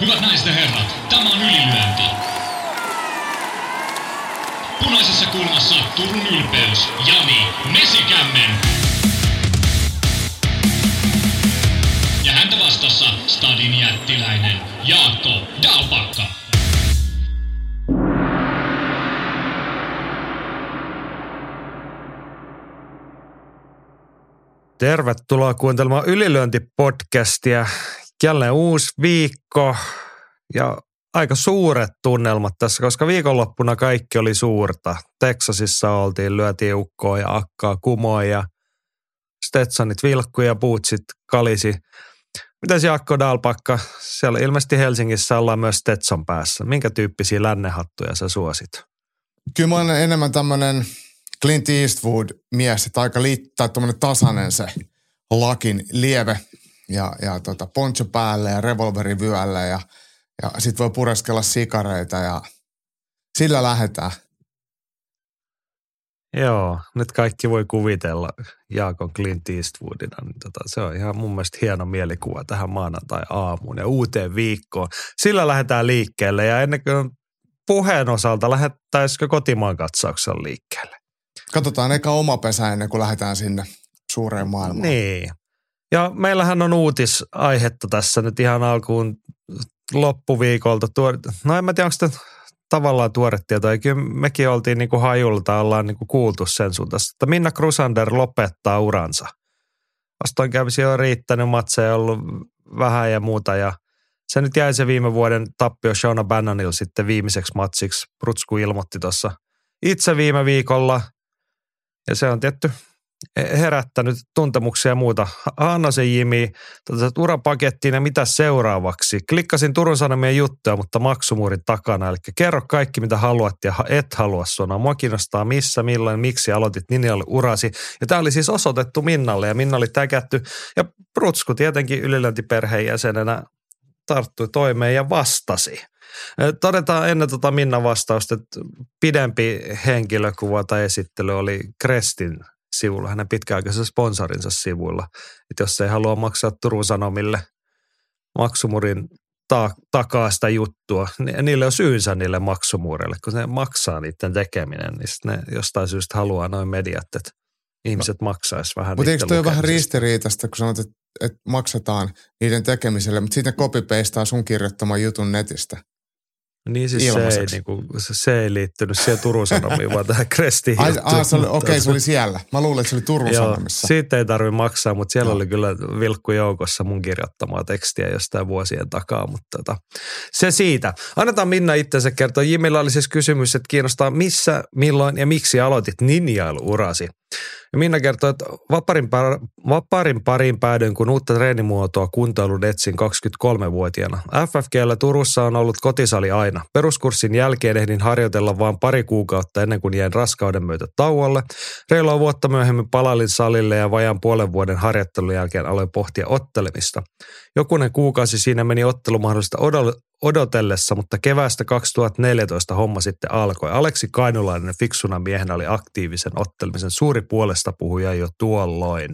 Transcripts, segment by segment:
Hyvät naiset ja herrat, tämä on ylilyönti. Punaisessa kulmassa Turun ylpeys, Jani Mesikämmen. Ja häntä vastassa Stadin jättiläinen Jaakko Dalpakka. Tervetuloa kuuntelemaan Ylilyöntipodcastia. Jälleen uusi viikko ja aika suuret tunnelmat tässä, koska viikonloppuna kaikki oli suurta. Texasissa oltiin, lyötiin ukkoa ja akkaa kumoa ja Stetsonit vilkku ja bootsit kalisi. Mitäs Jaakko Dalpakka, siellä ilmeisesti Helsingissä ollaan myös Stetson päässä. Minkä tyyppisiä lännehattuja sä suosit? Kyllä mä olen enemmän tämmöinen Clint Eastwood-mies, että aika liittää tämmöinen tasainen se lakin lieve ja, ja tota, poncho päälle ja revolveri vyölle ja, ja sit voi pureskella sikareita ja sillä lähdetään. Joo, nyt kaikki voi kuvitella Jaakon Clint Eastwoodina. Niin tota, se on ihan mun mielestä hieno mielikuva tähän maanantai-aamuun ja uuteen viikkoon. Sillä lähdetään liikkeelle ja ennen kuin puheen osalta lähettäisikö kotimaan katsauksella liikkeelle? Katsotaan eka oma pesä ennen kuin lähdetään sinne suureen maailmaan. Niin. Ja meillähän on uutisaihetta tässä nyt ihan alkuun loppuviikolta. No en mä tiedä, onko sitä tavallaan tuore tieto. Kyllä mekin oltiin niin kuin hajulta, ollaan niin kuin kuultu sen suuntaan, että Minna Krusander lopettaa uransa. Vastoinkäymisiä on riittänyt, matseja ollut vähän ja muuta ja se nyt jäi se viime vuoden tappio Shona Bannonilla sitten viimeiseksi matsiksi. Prutsku ilmoitti tuossa itse viime viikolla – ja se on tietty herättänyt tuntemuksia ja muuta. Anna se Jimi, tuota, urapakettiin ja mitä seuraavaksi. Klikkasin Turun Sanomien juttuja, mutta maksumuurin takana. Eli kerro kaikki, mitä haluat ja et halua sanoa. Mua kiinnostaa missä, milloin, miksi aloitit Ninjalle urasi. Ja tämä oli siis osoitettu Minnalle ja Minna oli täkätty. Ja Prutsku tietenkin ylilöntiperheen jäsenenä tarttui toimeen ja vastasi. Todetaan ennen tota Minna vastausta, että pidempi henkilökuva tai esittely oli Krestin sivulla, hänen pitkäaikaisen sponsorinsa sivuilla. Että jos ei halua maksaa Turun Sanomille maksumurin ta- takaa sitä juttua, niin niille on syynsä niille maksumuureille, kun ne maksaa niiden tekeminen, niin ne jostain syystä haluaa noin mediat, että ihmiset maksaisi vähän Mutta eikö toi vähän ristiriitasta, kun sanot, että, että maksataan niiden tekemiselle, mutta sitten copy sun kirjoittaman jutun netistä? Niin siis se ei, niin kuin, se ei liittynyt siihen Turun Sanomiin, vaan tähän Krestiin Ai, se oli, okei, okay, se oli siellä. Mä luulen, että se oli Turun Joo, Sanomissa. Siitä ei tarvi maksaa, mutta siellä no. oli kyllä vilkku joukossa mun kirjoittamaa tekstiä jostain vuosien takaa, mutta tota, se siitä. Annetaan Minna itsensä kertoa. Jimillä oli siis kysymys, että kiinnostaa missä, milloin ja miksi aloitit ninjailu-urasi. Ja Minna kertoo, että vaparin, par, vaparin pariin päädyin, kun uutta treenimuotoa kuntoilun etsin 23-vuotiaana. FFGllä Turussa on ollut kotisali aina. Peruskurssin jälkeen ehdin harjoitella vain pari kuukautta ennen kuin jäin raskauden myötä tauolle. Reilua vuotta myöhemmin palailin salille ja vajan puolen vuoden harjoittelun jälkeen aloin pohtia ottelemista. Jokunen kuukausi siinä meni ottelumahdollista odotellessa, mutta keväästä 2014 homma sitten alkoi. Aleksi Kainulainen fiksuna miehenä oli aktiivisen ottelemisen suuri puolesta puhuja jo tuolloin.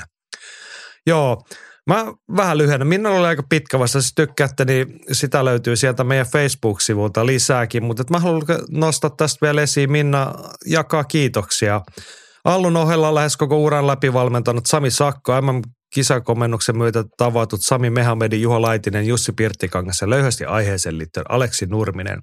Joo, Mä vähän lyhennän. Minna oli aika pitkä vasta. Jos tykkäätte, niin sitä löytyy sieltä meidän Facebook-sivulta lisääkin. Mutta mä haluan nostaa tästä vielä esiin. Minna jakaa kiitoksia. Allun ohella lähes koko uran läpi valmentanut Sami Sakko, MM kisakomennuksen myötä tavatut Sami Mehamedin, Juho Laitinen, Jussi Pirttikangas ja löyhästi aiheeseen liittyen Aleksi Nurminen.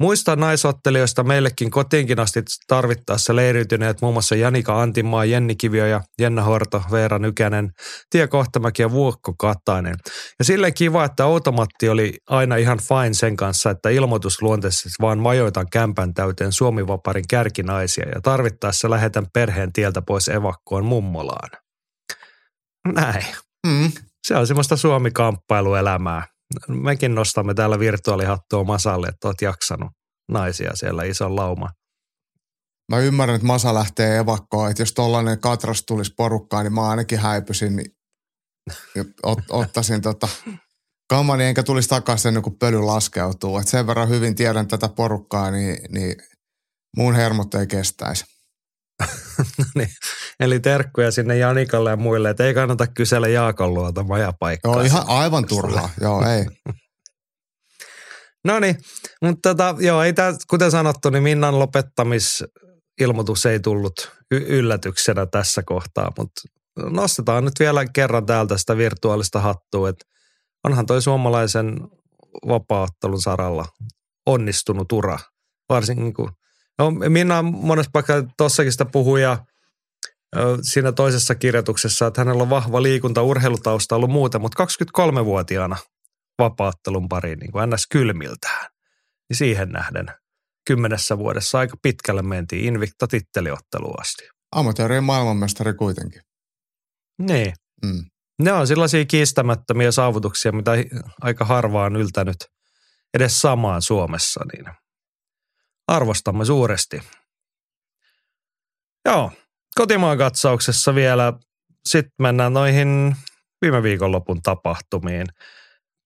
Muista naisottelijoista meillekin kotiinkin asti tarvittaessa leiriytyneet muun muassa Janika Antimaa, Jenni Kivio ja Jenna Horto, Veera Nykänen, Tie Kohtamäki ja Vuokko Katainen. Ja silleen kiva, että automatti oli aina ihan fine sen kanssa, että ilmoitusluonteisesti vaan majoitan kämpän täyteen Suomi-vaparin kärkinaisia ja tarvittaessa lähetän perheen tieltä pois evakkoon mummolaan. Näin. Mm. Se on semmoista Suomi-kamppailuelämää. Mekin nostamme täällä virtuaalihattua Masalle, että oot jaksanut naisia siellä ison lauma. Mä ymmärrän, että Masa lähtee evakkoon, että jos tollainen katras tulisi porukkaan, niin mä ainakin häipysin niin ot, ottaisin tota kamani enkä tulisi takaisin ennen kuin pöly laskeutuu. Et sen verran hyvin tiedän tätä porukkaa, niin, niin mun hermot ei kestäisi. No niin. Eli terkkuja sinne Janikalle ja muille, että ei kannata kysellä Jaakon luota majapaikkaa. Joo, ihan aivan turhaa. Joo, ei. No niin, mutta tota, joo, ei tää, kuten sanottu, niin Minnan lopettamisilmoitus ei tullut y- yllätyksenä tässä kohtaa, mutta nostetaan nyt vielä kerran täältä sitä virtuaalista hattua, että onhan toi suomalaisen vapaattelun saralla onnistunut ura. Varsinkin kun, no Minna monessa paikassa tossakin sitä puhuja siinä toisessa kirjoituksessa, että hänellä on vahva liikunta, urheilutausta ollut muuten, mutta 23-vuotiaana vapaattelun pariin niin kuin ns. kylmiltään. Niin siihen nähden kymmenessä vuodessa aika pitkälle mentiin Invicta titteliotteluun asti. Amatöörien maailmanmestari kuitenkin. Niin. Mm. Ne on sellaisia kiistämättömiä saavutuksia, mitä aika harvaa on yltänyt edes samaan Suomessa, niin arvostamme suuresti. Joo, kotimaan katsauksessa vielä sitten mennään noihin viime viikonlopun tapahtumiin.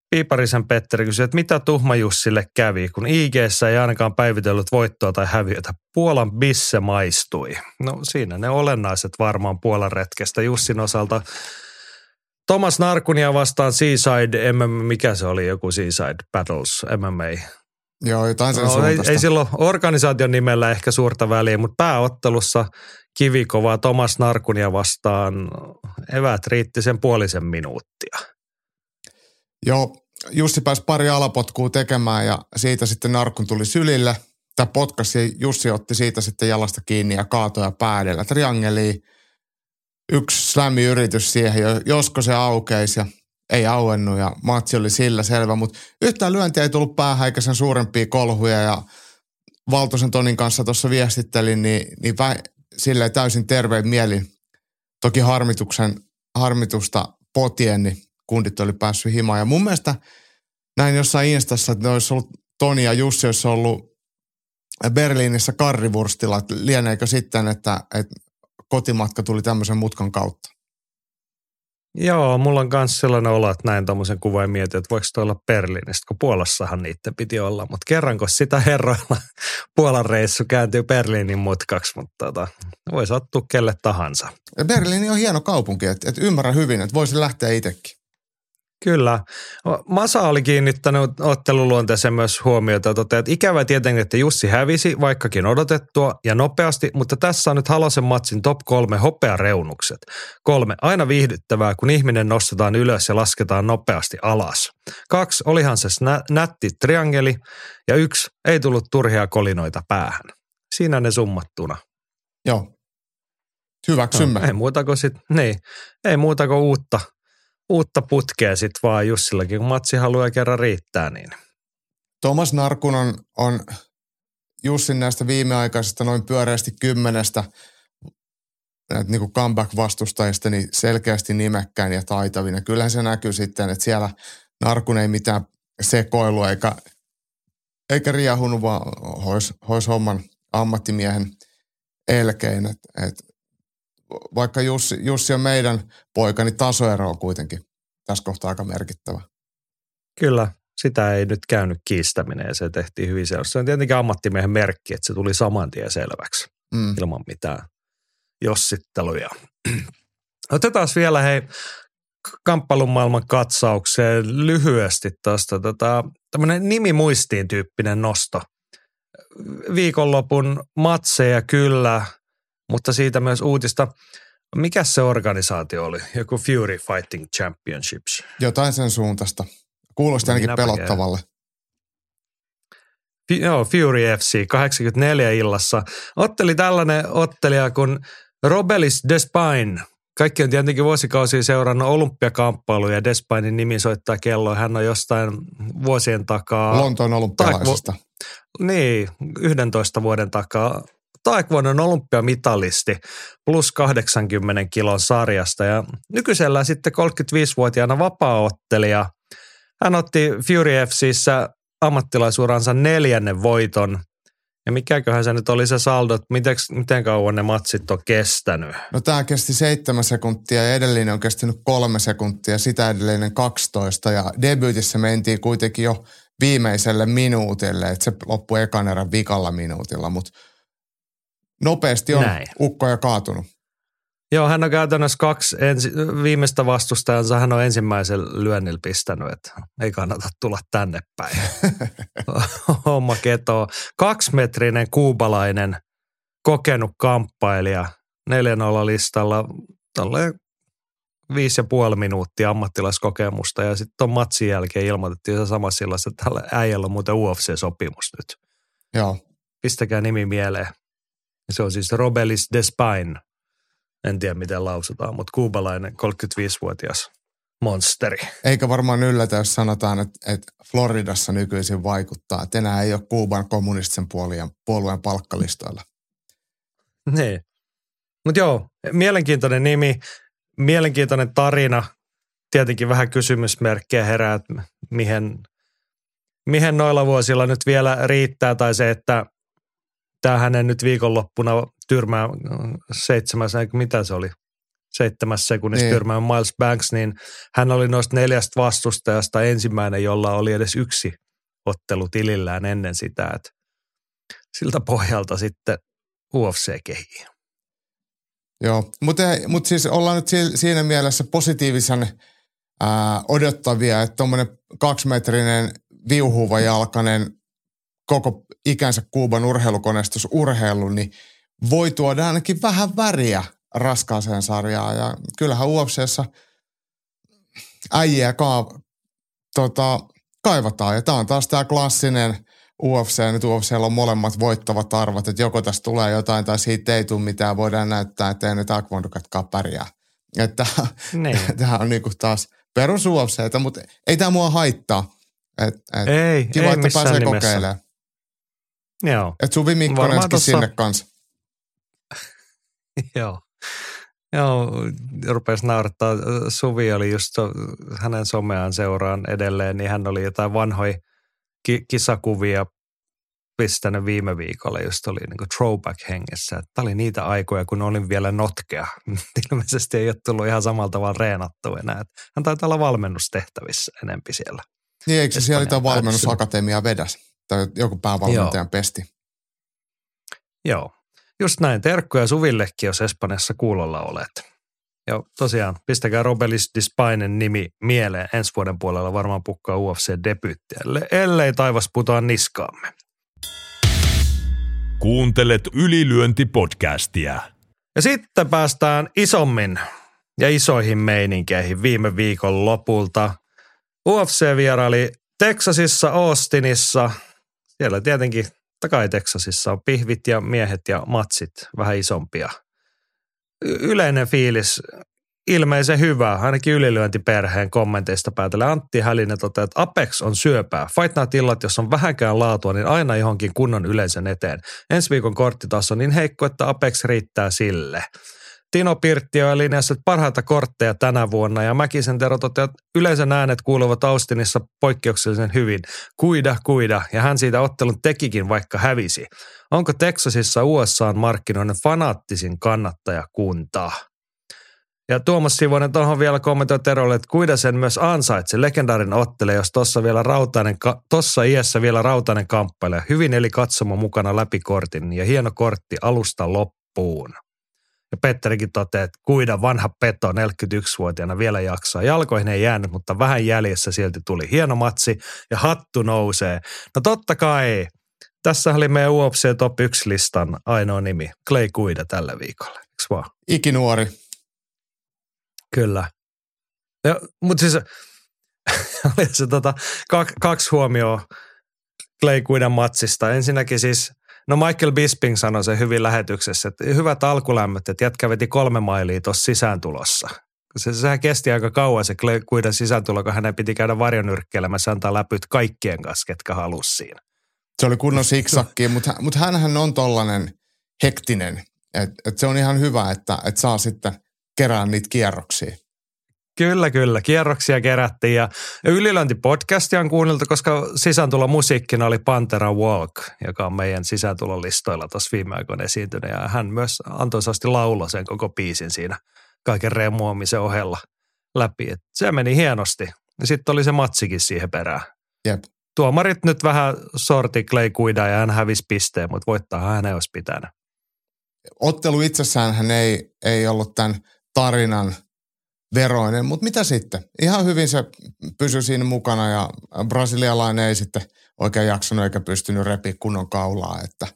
Piiparisen Petteri kysyi, että mitä Tuhma Jussille kävi, kun ig ei ainakaan päivitellyt voittoa tai häviötä. Puolan bisse maistui. No siinä ne olennaiset varmaan Puolan retkestä Jussin osalta. Thomas Narkunia vastaan Seaside MM, mikä se oli, joku Seaside Battles MMA. Joo, jotain sen no, ei, ei silloin organisaation nimellä ehkä suurta väliä, mutta pääottelussa kivikova Thomas Narkunia vastaan evät riitti sen puolisen minuuttia. Joo, Jussi pääsi pari alapotkua tekemään ja siitä sitten Narkun tuli sylille. Tämä potkasi Jussi otti siitä sitten jalasta kiinni ja kaatoja päädellä. Triangeli, yksi slämi-yritys siihen, josko se aukeisi ja ei auennut ja matsi oli sillä selvä, mutta yhtään lyöntiä ei tullut päähän eikä sen suurempia kolhuja ja Valtosen Tonin kanssa tuossa viestittelin, niin, niin vä, silleen täysin terveen mieli. Toki harmituksen, harmitusta potien, niin kundit oli päässyt himaan. Ja mun mielestä näin jossain Instassa, että ne olisi ollut Toni ja Jussi olisi ollut Berliinissä karrivurstilla. Että lieneekö sitten, että, että kotimatka tuli tämmöisen mutkan kautta? Joo, mulla on myös sellainen olo, että näin tuommoisen kuvan ja mietin, että voiko olla Berliinistä, kun Puolassahan niiden piti olla. Mutta kerranko sitä herroilla Puolan reissu kääntyy Berliinin mutkaksi, mutta tota, voi sattua kelle tahansa. Berliini on hieno kaupunki, että, että ymmärrän hyvin, että voisi lähteä itsekin. Kyllä. Masa oli kiinnittänyt otteluluonteeseen myös huomiota. Toteaa, että ikävä tietenkin, että Jussi hävisi, vaikkakin odotettua ja nopeasti, mutta tässä on nyt Halosen matsin top kolme hopeareunukset. Kolme, aina viihdyttävää, kun ihminen nostetaan ylös ja lasketaan nopeasti alas. Kaksi, olihan se nätti triangeli. Ja yksi, ei tullut turhia kolinoita päähän. Siinä ne summattuna. Joo. Hyväksymme. No, ei muuta kuin sit, niin, ei muuta kuin uutta – uutta putkea sitten vaan Jussillakin, kun matsi haluaa kerran riittää. Niin. Thomas Narkun on, on Jussin näistä viimeaikaisista noin pyöreästi kymmenestä näitä niin comeback-vastustajista niin selkeästi nimekkään ja taitavin. Ja kyllähän se näkyy sitten, että siellä Narkun ei mitään sekoilua eikä, eikä riahunut, vaan hois, hois homman ammattimiehen elkein. Et, et vaikka Jussi, Jussi on meidän poika, niin tasoero on kuitenkin tässä kohtaa aika merkittävä. Kyllä, sitä ei nyt käynyt kiistäminen ja se tehtiin hyvin selväksi. Se on tietenkin ammattimiehen merkki, että se tuli saman tien selväksi mm. ilman mitään jossitteluja. Otetaan vielä hei kamppailun maailman katsaukseen lyhyesti tuosta tota, tämmöinen nimimuistiin tyyppinen nosto. Viikonlopun matseja kyllä, mutta siitä myös uutista. Mikä se organisaatio oli? Joku Fury Fighting Championships. Jotain sen suuntaista. Kuulosti ainakin Minä pelottavalle. F- joo, Fury FC 84 illassa. Otteli tällainen ottelija kuin Robelis Despine. Kaikki on tietenkin vuosikausia seurannut olympiakamppailuja. Despainin nimi soittaa kelloa. Hän on jostain vuosien takaa. Lontoon olympialaisista. niin, 11 vuoden takaa taekwondon olympiamitalisti plus 80 kilon sarjasta ja nykyisellä sitten 35-vuotiaana vapaaottelija. Hän otti Fury FCissä ammattilaisuransa neljännen voiton. Ja mikäköhän se nyt oli se saldo, että miten, miten kauan ne matsit on kestänyt? No tämä kesti seitsemän sekuntia ja edellinen on kestänyt kolme sekuntia, sitä edellinen 12 ja debyytissä mentiin kuitenkin jo viimeiselle minuutille, että se loppui ekan erän vikalla minuutilla, mutta nopeasti on Näin. ukkoja kaatunut. Joo, hän on käytännössä kaksi ensi, viimeistä vastustajansa, hän on ensimmäisen lyönnillä pistänyt, että ei kannata tulla tänne päin. Homma ketoo. Kaksimetrinen kuubalainen kokenut kamppailija 4-0 listalla, tolleen viisi ja puoli minuuttia ammattilaiskokemusta ja sitten tuon matsin jälkeen ilmoitettiin se sama sillä, että tällä äijällä on muuten UFC-sopimus nyt. Joo. Pistäkää nimi mieleen. Se on siis Robelis Despain. En tiedä miten lausutaan, mutta kuubalainen 35-vuotias monsteri. Eikä varmaan yllätä, jos sanotaan, että, että Floridassa nykyisin vaikuttaa, että enää ei ole Kuuban kommunistisen puolueen, puolueen palkkalistoilla. Niin. Mutta joo, mielenkiintoinen nimi, mielenkiintoinen tarina. Tietenkin vähän kysymysmerkkejä herää, että mihin, mihin noilla vuosilla nyt vielä riittää, tai se, että tämä hänen nyt viikonloppuna tyrmää seitsemäs, mitä se oli, seitsemäs sekunnissa niin. tyrmää Miles Banks, niin hän oli noista neljästä vastustajasta ensimmäinen, jolla oli edes yksi ottelu tilillään ennen sitä, että siltä pohjalta sitten UFC kehii. Joo, mutta, mutta siis ollaan nyt siinä mielessä positiivisen ää, odottavia, että tuommoinen kaksimetrinen viuhuva jalkainen koko ikänsä Kuuban urheilukoneistus urheilu, niin voi tuoda ainakin vähän väriä raskaaseen sarjaan. Ja kyllähän UFCssä äijää ka, tota, kaivataan. Ja tämä on taas tämä klassinen UFC, nyt UFCllä on molemmat voittavat arvot, että joko tästä tulee jotain tai siitä ei tule mitään, voidaan näyttää, että ei nyt Akvondukatkaan pärjää. Että niin. tämä on niinku taas perus UFCtä, mutta ei tämä mua haittaa. Et, et ei, kiva, ei että pääsee nimessä. kokeilemaan. Joo. Et Suvi Mikkonenkin tossa... sinne kanssa. Joo. Joo, rupesi naurattaa. Suvi oli just hänen someaan seuraan edelleen, niin hän oli jotain vanhoja ki- kisakuvia pistänyt viime viikolla, just oli niin throwback hengessä. Tämä oli niitä aikoja, kun olin vielä notkea. Ilmeisesti ei ole tullut ihan samalla tavalla reenattu enää. Hän taitaa olla valmennustehtävissä enempi siellä. Niin, eikö se siellä tämä valmennusakatemia vedäs? Tai joku päävalmentajan Joo. pesti? Joo, just näin. Terkkoja Suvillekin, jos Espanjassa kuulolla olet. Ja tosiaan, pistäkää Robelis Dispainen nimi mieleen. Ensi vuoden puolella varmaan pukkaa UFC-debyyttiä, ellei taivas putoa niskaamme. Kuuntelet ylilyöntipodcastia. Ja sitten päästään isommin ja isoihin meininkeihin viime viikon lopulta. UFC vieraili Texasissa, Austinissa. Siellä tietenkin takai Texasissa on pihvit ja miehet ja matsit vähän isompia – yleinen fiilis ilmeisen hyvä, ainakin ylilyöntiperheen kommenteista päätellä. Antti Hälinen toteaa, että Apex on syöpää. Fight Night illat, jos on vähänkään laatua, niin aina johonkin kunnon yleisön eteen. Ensi viikon kortti taas on niin heikko, että Apex riittää sille. Tino Pirtti on linjassa parhaita kortteja tänä vuonna ja Mäkisen Tero toteaa, että yleisön äänet kuuluvat Austinissa poikkeuksellisen hyvin. Kuida, kuida ja hän siitä ottelun tekikin vaikka hävisi. Onko Texasissa USAn markkinoiden fanaattisin kannattajakunta? Ja Tuomas Sivonen tuohon vielä kommentoi Terolle, että kuida sen myös ansaitse. Legendaarin ottele, jos tuossa vielä rautainen, tossa iässä vielä rautainen kamppailija. Hyvin eli katsomo mukana läpi kortin ja hieno kortti alusta loppuun. Ja Petterikin toteaa, että kuida vanha peto 41-vuotiaana vielä jaksaa. Jalkoihin ei jäänyt, mutta vähän jäljessä silti tuli hieno matsi ja hattu nousee. No totta kai, tässä oli meidän UFC Top 1-listan ainoa nimi, Clay Kuida tällä viikolla, eikö vaan? Ikinuori. Kyllä. Mutta siis oli se tota, kak, kaksi huomioa Clay Kuidan matsista. Ensinnäkin siis – No Michael Bisping sanoi se hyvin lähetyksessä, että hyvät alkulämmöt, että jätkä veti kolme mailia tuossa sisääntulossa. Se, sehän kesti aika kauan se kuidan sisääntulo, kun hänen piti käydä varjonyrkkeilemässä antaa läpyt kaikkien kanssa, ketkä halusi siinä. Se oli kunnon siksakki, mutta, mutta hänhän on tollainen hektinen. että et se on ihan hyvä, että et saa sitten kerää niitä kierroksia. Kyllä, kyllä. Kierroksia kerättiin ja ylilöintipodcastia on kuunneltu, koska sisääntulo musiikkina oli Pantera Walk, joka on meidän sisääntulolistoilla tuossa viime aikoina esiintynyt. Ja hän myös antoisasti lauloi sen koko biisin siinä kaiken remuamisen ohella läpi. Et se meni hienosti. Ja sitten oli se matsikin siihen perään. Jep. Tuomarit nyt vähän sorti Clay Kuida ja hän hävisi pisteen, mutta voittaa hän olisi pitänyt. ottelu itsessään hän ei, ei ollut tämän tarinan veroinen, mutta mitä sitten? Ihan hyvin se pysyi siinä mukana ja brasilialainen ei sitten oikein jaksanut eikä pystynyt repi kunnon kaulaa, että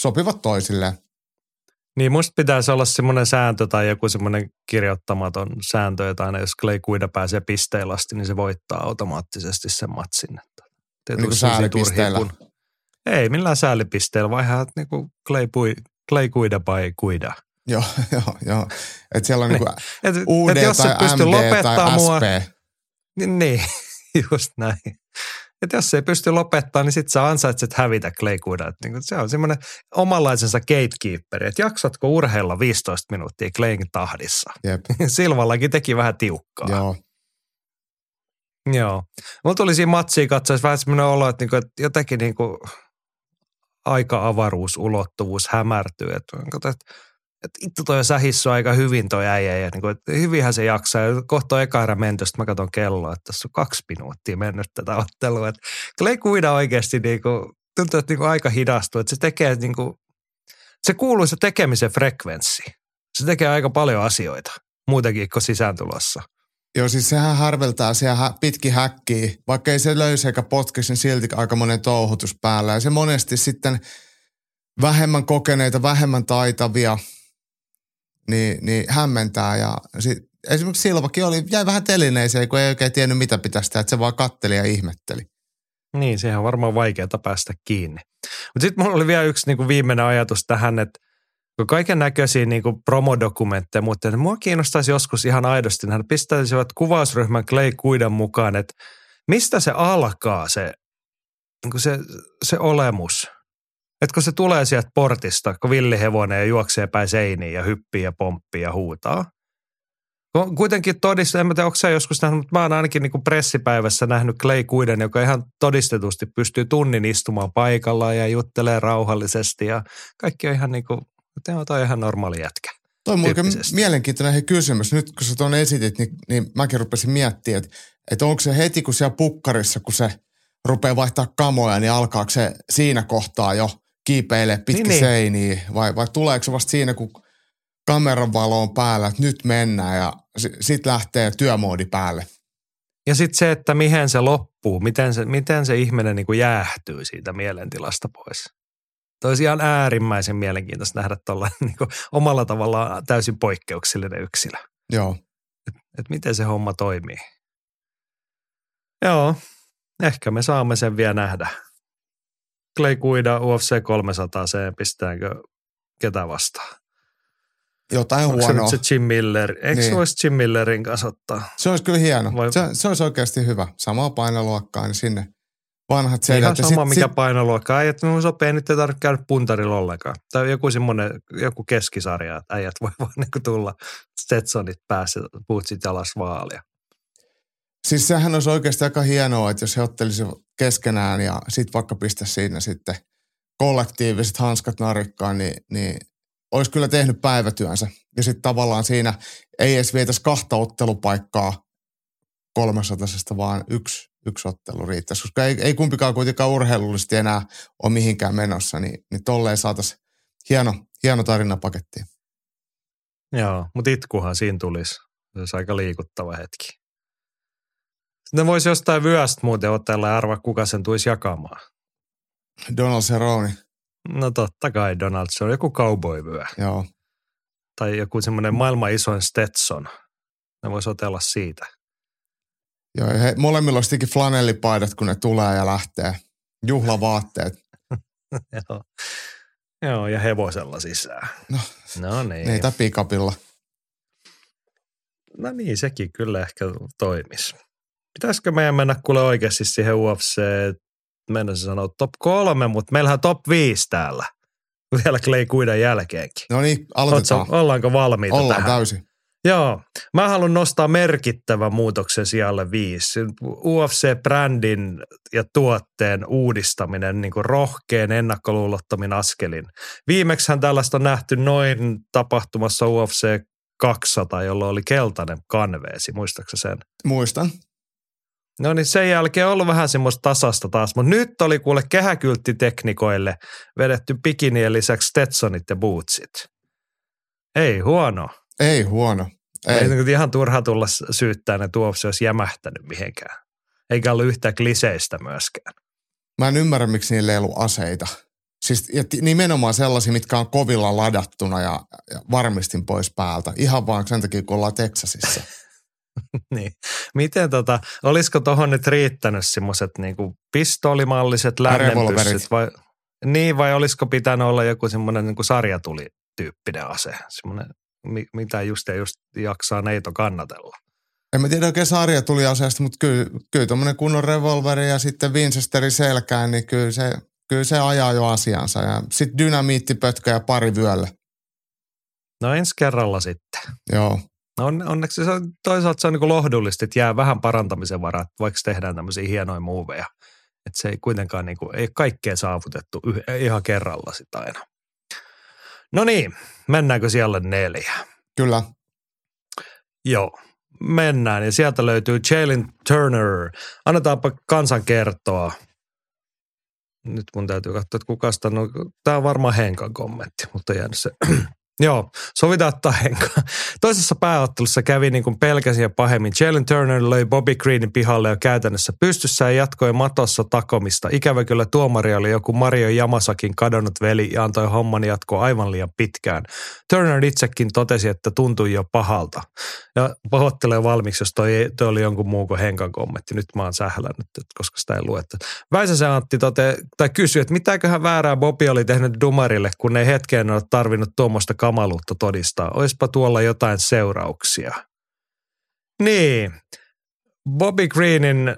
sopivat toisilleen. Niin musta pitäisi olla semmoinen sääntö tai joku semmoinen kirjoittamaton sääntö, että aina jos Clay Guida pääsee pisteillä asti, niin se voittaa automaattisesti sen matsin. Niin kuin säälipisteillä? Kun... Ei millään säälipisteillä, vaan ihan niin kuin Clay, Pui, Clay Guida by Guida. Joo, joo, joo. Että siellä on niin kuin et, UD et jos tai se pystyy MD tai mua, SP. Niin, niin, just näin. Että jos se ei pysty lopettaa, niin sitten sä ansaitset hävitä Clay Guida. Niin se on semmoinen omanlaisensa gatekeeperi, että jaksatko urheilla 15 minuuttia Clayn tahdissa. Jep. Silvallakin teki vähän tiukkaa. Joo. Joo. Mulla tuli siinä matsiin katsoessa vähän semmoinen olo, että, niinku, että jotenkin niinku aika-avaruus, ulottuvuus hämärtyy. Että, että, että, itse toi sähissä aika hyvin toi äijä ja niin kuin, että hyvinhän se jaksaa. Ja kohta on eka erä menty, mä katson kelloa, että tässä on kaksi minuuttia mennyt tätä ottelua. Että Clay Guida oikeasti niin kuin, tuntuu, että niin kuin aika hidastuu, että se tekee niin kuin, se kuuluu se tekemisen frekvenssi. Se tekee aika paljon asioita, muutenkin kuin sisääntulossa. Joo, siis sehän harveltaa siellä pitki häkkiä. Vaikka ei se löysi eikä potkisi, niin silti aika monen touhutus päällä. Ja se monesti sitten vähemmän kokeneita, vähemmän taitavia, niin, niin hämmentää. Ja sit, esimerkiksi Silvakin oli, jäi vähän telineeseen, kun ei oikein tiennyt mitä pitäisi tehdä. Että se vaan katteli ja ihmetteli. Niin, sehän on varmaan vaikeaa päästä kiinni. Mutta sitten mulla oli vielä yksi niin viimeinen ajatus tähän, että kun kaiken näköisiä niin kuin promodokumentteja, mutta että mua kiinnostaisi joskus ihan aidosti, hän pistäisivät kuvausryhmän Clay Kuidan mukaan, että mistä se alkaa se, niin kuin se, se olemus. Että kun se tulee sieltä portista, kun villihevonen ja juoksee päin seiniin ja hyppii ja pomppii ja huutaa. Kuitenkin todistaa, en mä tiedä, onko sä joskus nähnyt, mutta mä oon ainakin niin kuin pressipäivässä nähnyt Clay Guiden, joka ihan todistetusti pystyy tunnin istumaan paikallaan ja juttelee rauhallisesti ja kaikki on ihan niin kuin, tämä on ihan normaali jätkä. Toi on muuten mielenkiintoinen he kysymys. Nyt kun sä tuon esitit, niin, niin mäkin rupesin miettimään, että, että onko se heti kun siellä pukkarissa, kun se rupeaa vaihtaa kamoja, niin alkaako se siinä kohtaa jo kiipeilee pitkin Niin, niin, niin. seiniä vai, vai tuleeko se vasta siinä, kun kameran valo on päällä, että nyt mennään ja sitten lähtee työmoodi päälle. Ja sitten se, että mihin se loppuu, miten se, miten se ihminen niin kuin jäähtyy siitä mielentilasta pois. Toi olisi ihan äärimmäisen mielenkiintoista nähdä tuolla niin omalla tavallaan täysin poikkeuksellinen yksilö. Joo. Että miten se homma toimii. Joo, ehkä me saamme sen vielä nähdä. Clay Guida UFC 300, se pistääkö ketä vastaan? Jotain Onko huonoa. nyt se Jim Miller? Eikö niin. se voisi Jim Millerin kanssa ottaa? Se olisi kyllä hieno. Vai- Se, se olisi oikeasti hyvä. Samaa painoluokkaa, niin sinne vanhat Se ihan sedät. Ja sama, sit- mikä sit- painoluokka. Äijät minun sopii, nyt ei tarvitse käydä puntarilla ollenkaan. Tai joku semmoinen, joku keskisarja, että äijät voi vaan niin tulla Stetsonit päässä, puutsit jalas vaalia. Siis sehän olisi oikeasti aika hienoa, että jos he ottelisivat keskenään ja sitten vaikka pistä siinä sitten kollektiiviset hanskat narikkaan, niin, niin olisi kyllä tehnyt päivätyönsä. Ja sitten tavallaan siinä ei edes vietäisi kahta ottelupaikkaa 300, vaan yksi, yksi ottelu riittäisi. Koska ei, ei kumpikaan kuitenkaan urheilullisesti enää ole mihinkään menossa, niin, niin tolleen saataisiin hieno, hieno tarinapaketti. Joo, mutta itkuhan siinä tulisi. Se olisi aika liikuttava hetki. Sitten voisi jostain vyöstä muuten otella ja arvaa, kuka sen tulisi jakamaan. Donald Cerrone, No totta kai Donald, se on joku cowboy-vyö. joo. Tai joku semmoinen maailman isoin Stetson. Ne voisi otella siitä. Joo, he, molemmilla on sittenkin flanellipaidat, kun ne tulee ja lähtee. Juhlavaatteet. Joo. Joo, ja hevosella sisään. No, no niin. Niitä pikapilla. No niin, sekin kyllä ehkä toimisi. Pitäisikö meidän mennä kuule oikeasti siihen UFC, mennä se sanoa top kolme, mutta meillähän on top viisi täällä. Vielä Clay Guidan jälkeenkin. No niin, aloitetaan. Ootko, ollaanko valmiita Ollaan tähän? täysin. Joo. Mä haluan nostaa merkittävän muutoksen sijalle viisi. UFC-brändin ja tuotteen uudistaminen niin kuin rohkeen ennakkoluulottomin askelin. Viimeksihän tällaista on nähty noin tapahtumassa UFC 200, jolloin oli keltainen kanveesi. Muistaaksä sen? Muistan. No niin sen jälkeen on ollut vähän semmoista tasasta taas, mutta nyt oli kuule kehäkylttiteknikoille vedetty bikinien lisäksi Stetsonit ja bootsit. Ei huono. Ei huono. Ei. Ei. Ihan turha tulla syyttää ne tuossa, olisi jämähtänyt mihinkään. Eikä ollut yhtään kliseistä myöskään. Mä en ymmärrä, miksi niillä ei ollut aseita. Siis ja nimenomaan sellaisia, mitkä on kovilla ladattuna ja, ja varmistin pois päältä. Ihan vaan sen takia, kun ollaan Teksasissa. niin. Miten tota, olisiko tuohon nyt riittänyt semmoiset niinku pistoolimalliset lännenpyssyt vai, niin vai olisiko pitänyt olla joku semmoinen niinku sarjatuli-tyyppinen ase, semmoinen, mi, mitä just ja just jaksaa neito kannatella. En mä tiedä oikein sarja tuli asiasta, mutta kyllä, kyllä tuommoinen kunnon revolveri ja sitten Winchesteri selkään, niin kyllä se, kyllä se ajaa jo asiansa. Ja sitten dynamiittipötkä ja pari vyölle. No ensi kerralla sitten. Joo. No on, onneksi se on, toisaalta se on niin lohdullista, että jää vähän parantamisen varaa, vaikka tehdään tämmöisiä hienoja muuveja. Että se ei kuitenkaan, niin kuin, ei kaikkea saavutettu yh, ihan kerralla sitä aina. No niin, mennäänkö siellä neljä? Kyllä. Joo, mennään. Ja sieltä löytyy Jalen Turner. Annetaanpa kansan kertoa. Nyt mun täytyy katsoa, että kuka sitä, no, tämä on varmaan Henkan kommentti, mutta jäänyt se. Joo, sovitaan ottaa Henka. Toisessa pääottelussa kävi niin kuin pelkäsin ja pahemmin. Jalen Turner löi Bobby Greenin pihalle jo käytännössä pystyssä ja jatkoi matossa takomista. Ikävä kyllä tuomari oli joku Mario Yamasakin kadonnut veli ja antoi homman jatkoa aivan liian pitkään. Turner itsekin totesi, että tuntui jo pahalta. Ja pahoittelee valmiiksi, jos toi, toi oli jonkun muun kuin Henkan kommentti. Nyt mä oon sählännyt, koska sitä ei luettu. Väisäsen Antti tote, tai kysyi, että mitäköhän väärää Bobby oli tehnyt Dumarille, kun ei hetkeen ole tarvinnut tuommoista kamaluutta todistaa. Oispa tuolla jotain seurauksia. Niin. Bobby Greenin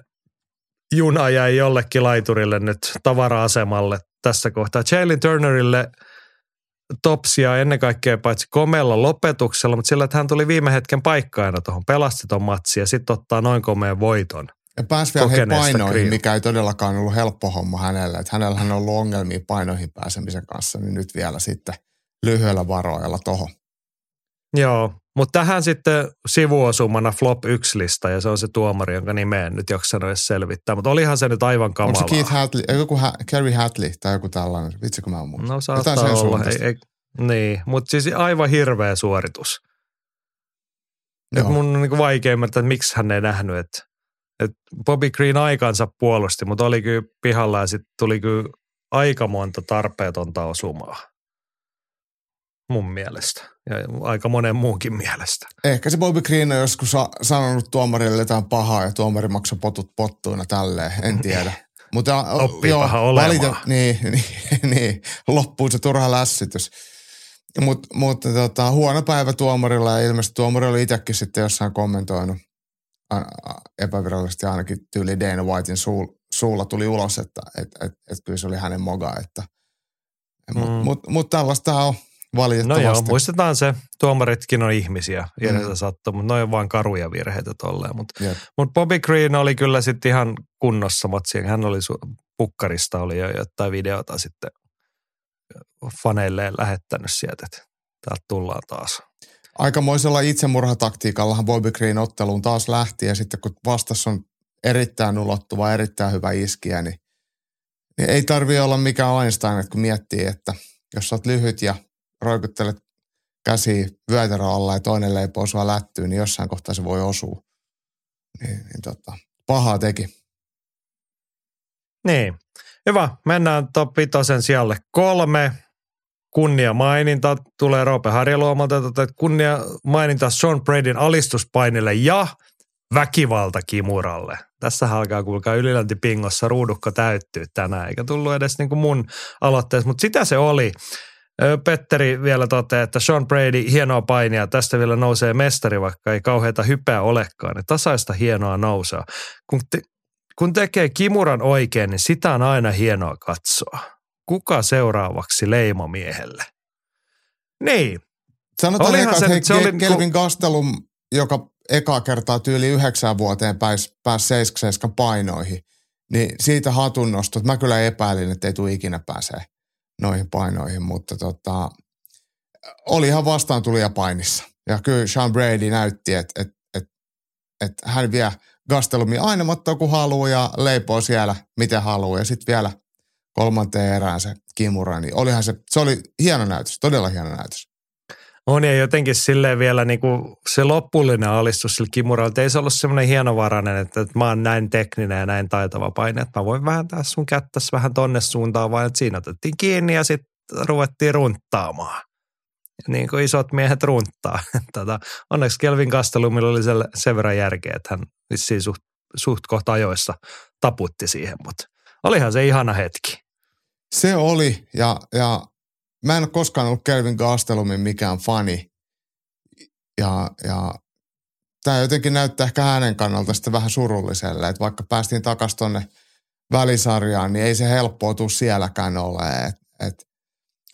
juna jäi jollekin laiturille nyt tavara-asemalle tässä kohtaa. Jalen Turnerille topsia ennen kaikkea paitsi komealla lopetuksella, mutta sillä, että hän tuli viime hetken paikkaina tuohon, pelasti ton matsi ja sitten ottaa noin komeen voiton. Ja pääsi vielä hei painoihin, Green. mikä ei todellakaan ollut helppo homma hänelle. Että hänellä on ollut ongelmia painoihin pääsemisen kanssa, niin nyt vielä sitten lyhyellä varoajalla toho. Joo, mutta tähän sitten sivuosumana flop 1 lista ja se on se tuomari, jonka nimeä en nyt jaksanut edes selvittää. Mutta olihan se nyt aivan Onko kamalaa. se Keith Hatley, joku ha- Kerry Hatley tai joku tällainen? Vitsi kun mä en muista. No Jotain saattaa sen olla. Ei, ei, niin, mutta siis aivan hirveä suoritus. Et Joo. mun on niin vaikea ymmärtää, että miksi hän ei nähnyt, että, että Bobby Green aikansa puolusti, mutta oli kyllä pihalla ja sitten tuli kyllä aika monta tarpeetonta osumaa. Mun mielestä ja aika monen muunkin mielestä. Ehkä se Bobby Green on joskus sa- sanonut tuomarille jotain pahaa ja tuomari maksoi potut pottuina tälleen, en tiedä. Mutta Oppiipahan olemaan. niin, niin, niin, loppuu se turha lässitys. Mut, mutta tota, huono päivä tuomarilla ja ilmeisesti tuomari oli itsekin sitten jossain kommentoinut epävirallisesti ainakin tyyli Dana Whitein suu, suulla tuli ulos, että et, et, et kyllä se oli hänen moga. Että, Mutta Mm. mut, mut tällaista on No valitettavasti. joo, muistetaan se. Tuomaritkin on ihmisiä. Virheitä Mm. sattuu, mutta ne on vaan karuja virheitä tolleen. Mutta Jep. mut Bobby Green oli kyllä sitten ihan kunnossa matsi. Hän oli su- pukkarista, oli jo jotain videota sitten faneilleen lähettänyt sieltä, että täältä tullaan taas. aikamoisella itsemurhataktiikallahan Bobby Green otteluun taas lähti ja sitten kun vastassa on erittäin ulottuva, erittäin hyvä iskiä, niin, niin ei tarvi olla mikään Einstein, että kun miettii, että jos sä oot lyhyt ja roikuttelet käsi vyötärö alla ja toinen leipoo sua lättyyn, niin jossain kohtaa se voi osua. Niin, niin tota, pahaa teki. Niin. Hyvä. Mennään top 5 sijalle kolme. Kunnia maininta tulee Roope Harjaluomalta, että kunnia maininta Sean Bradyn alistuspainille ja väkivalta Kimuralle. Tässä alkaa kuulkaa ylilöntipingossa ruudukko täyttyy tänään, eikä tullut edes niin kuin mun aloitteessa, mutta sitä se oli. Petteri vielä toteaa, että Sean Brady, hienoa painia, tästä vielä nousee mestari, vaikka ei kauheita hypeä olekaan. Ja tasaista hienoa nousua. Kun, te, kun tekee kimuran oikein, niin sitä on aina hienoa katsoa. Kuka seuraavaksi leimomiehelle? Niin, Sanotaan Olihan eka, se että hei, se oli Ke- Kelvin Gastelum, joka eka kertaa tyyli yhdeksän vuoteen pääsi pääs 77 painoihin, niin siitä hatunnostot, mä kyllä epäilin, että ei tule ikinä pääsee noihin painoihin, mutta tota, oli ihan vastaan tulija painissa. Ja kyllä Sean Brady näytti, että et, et, et hän vie Gastelumia aina mattoa kun haluaa ja leipoo siellä miten haluaa. Ja sitten vielä kolmanteen erään se kimura, niin olihan se, se oli hieno näytös, todella hieno näytös. On ja jotenkin silleen vielä niinku se loppullinen alistus sillä Kimuralla, ei se ollut semmoinen hienovarainen, että, että mä oon näin tekninen ja näin taitava paine, että mä voin vääntää sun kättäs vähän tonne suuntaan, vaan että siinä otettiin kiinni ja sitten ruvettiin runttaamaan. Niin kuin isot miehet runttaa. Tätä, onneksi Kelvin Kastelumilla oli sen verran järkeä, että hän vissiin suht, suht kohta ajoissa taputti siihen, mutta olihan se ihana hetki. Se oli, ja, ja mä en ole koskaan ollut Kelvin Gastelumin mikään fani. Ja, ja tämä jotenkin näyttää ehkä hänen kannalta sitten vähän surulliselle, että vaikka päästiin takaisin tuonne välisarjaan, niin ei se helppoa tule sielläkään ole. Et, et,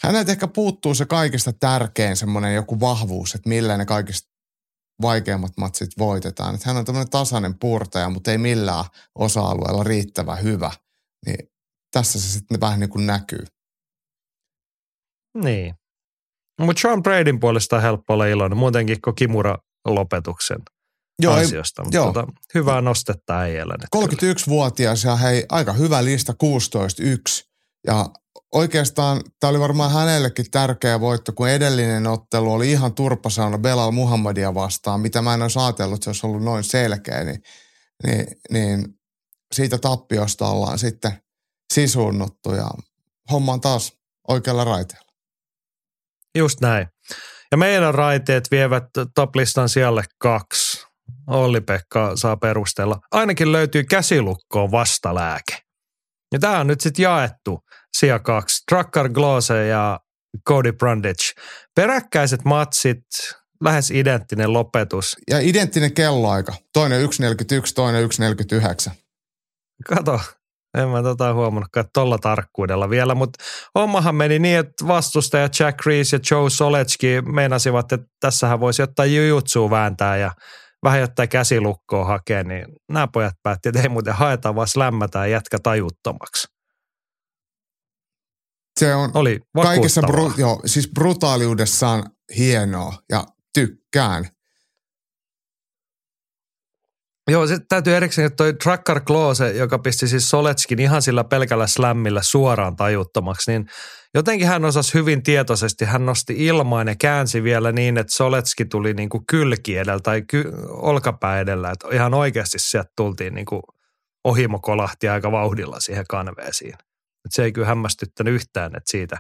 häneltä ehkä puuttuu se kaikista tärkein semmoinen joku vahvuus, että millä ne kaikista vaikeimmat matsit voitetaan. Että hän on tämmöinen tasainen purtaja, mutta ei millään osa-alueella riittävän hyvä. Niin tässä se sitten vähän niin kuin näkyy. Niin. Mutta Sean Bradyn puolesta on helppo olla iloinen, muutenkin kuin Kimura-lopetuksen joo, ansiosta. Ei, joo. Tota, hyvää nostetta äijällä. 31-vuotias ja hei, aika hyvä lista 16-1. Ja oikeastaan tämä oli varmaan hänellekin tärkeä voitto, kun edellinen ottelu oli ihan turpasauna Belal Muhammadia vastaan, mitä mä en olisi ajatellut, että se olisi ollut noin selkeä, niin, niin, niin siitä tappiosta ollaan sitten sisunnuttu ja homma on taas oikealla raiteella. Just näin. Ja meidän raiteet vievät toplistan siellä kaksi. Olli-Pekka saa perustella. Ainakin löytyy käsilukkoon vastalääke. Ja tämä on nyt sitten jaettu sija kaksi. Trucker Glose ja Cody Brundage. Peräkkäiset matsit, lähes identtinen lopetus. Ja identtinen kelloaika. Toinen 1.41, toinen 1.49. Kato, en mä tota huomannutkaan tuolla tarkkuudella vielä, mutta hommahan meni niin, että vastustaja Jack Reese ja Joe Solecki meinasivat, että tässähän voisi jotain jujutsua vääntää ja vähän jotain käsilukkoa hakea, niin nämä pojat päätti, että ei muuten haeta, vaan slämmätään jätkä tajuttomaksi. Se on Oli kaikessa bru, joo, siis brutaaliudessaan hienoa ja tykkään. Joo, se täytyy erikseen, että toi Tracker Klose, joka pisti siis Soletskin ihan sillä pelkällä slämmillä suoraan tajuttomaksi, niin jotenkin hän osasi hyvin tietoisesti, hän nosti ilmaan ja käänsi vielä niin, että Soletski tuli niin kuin kylki edellä tai ky- olkapää edellä, että ihan oikeasti sieltä tultiin niin kuin ohimo kolahti aika vauhdilla siihen kanveesiin. Et se ei kyllä hämmästyttänyt yhtään, että siitä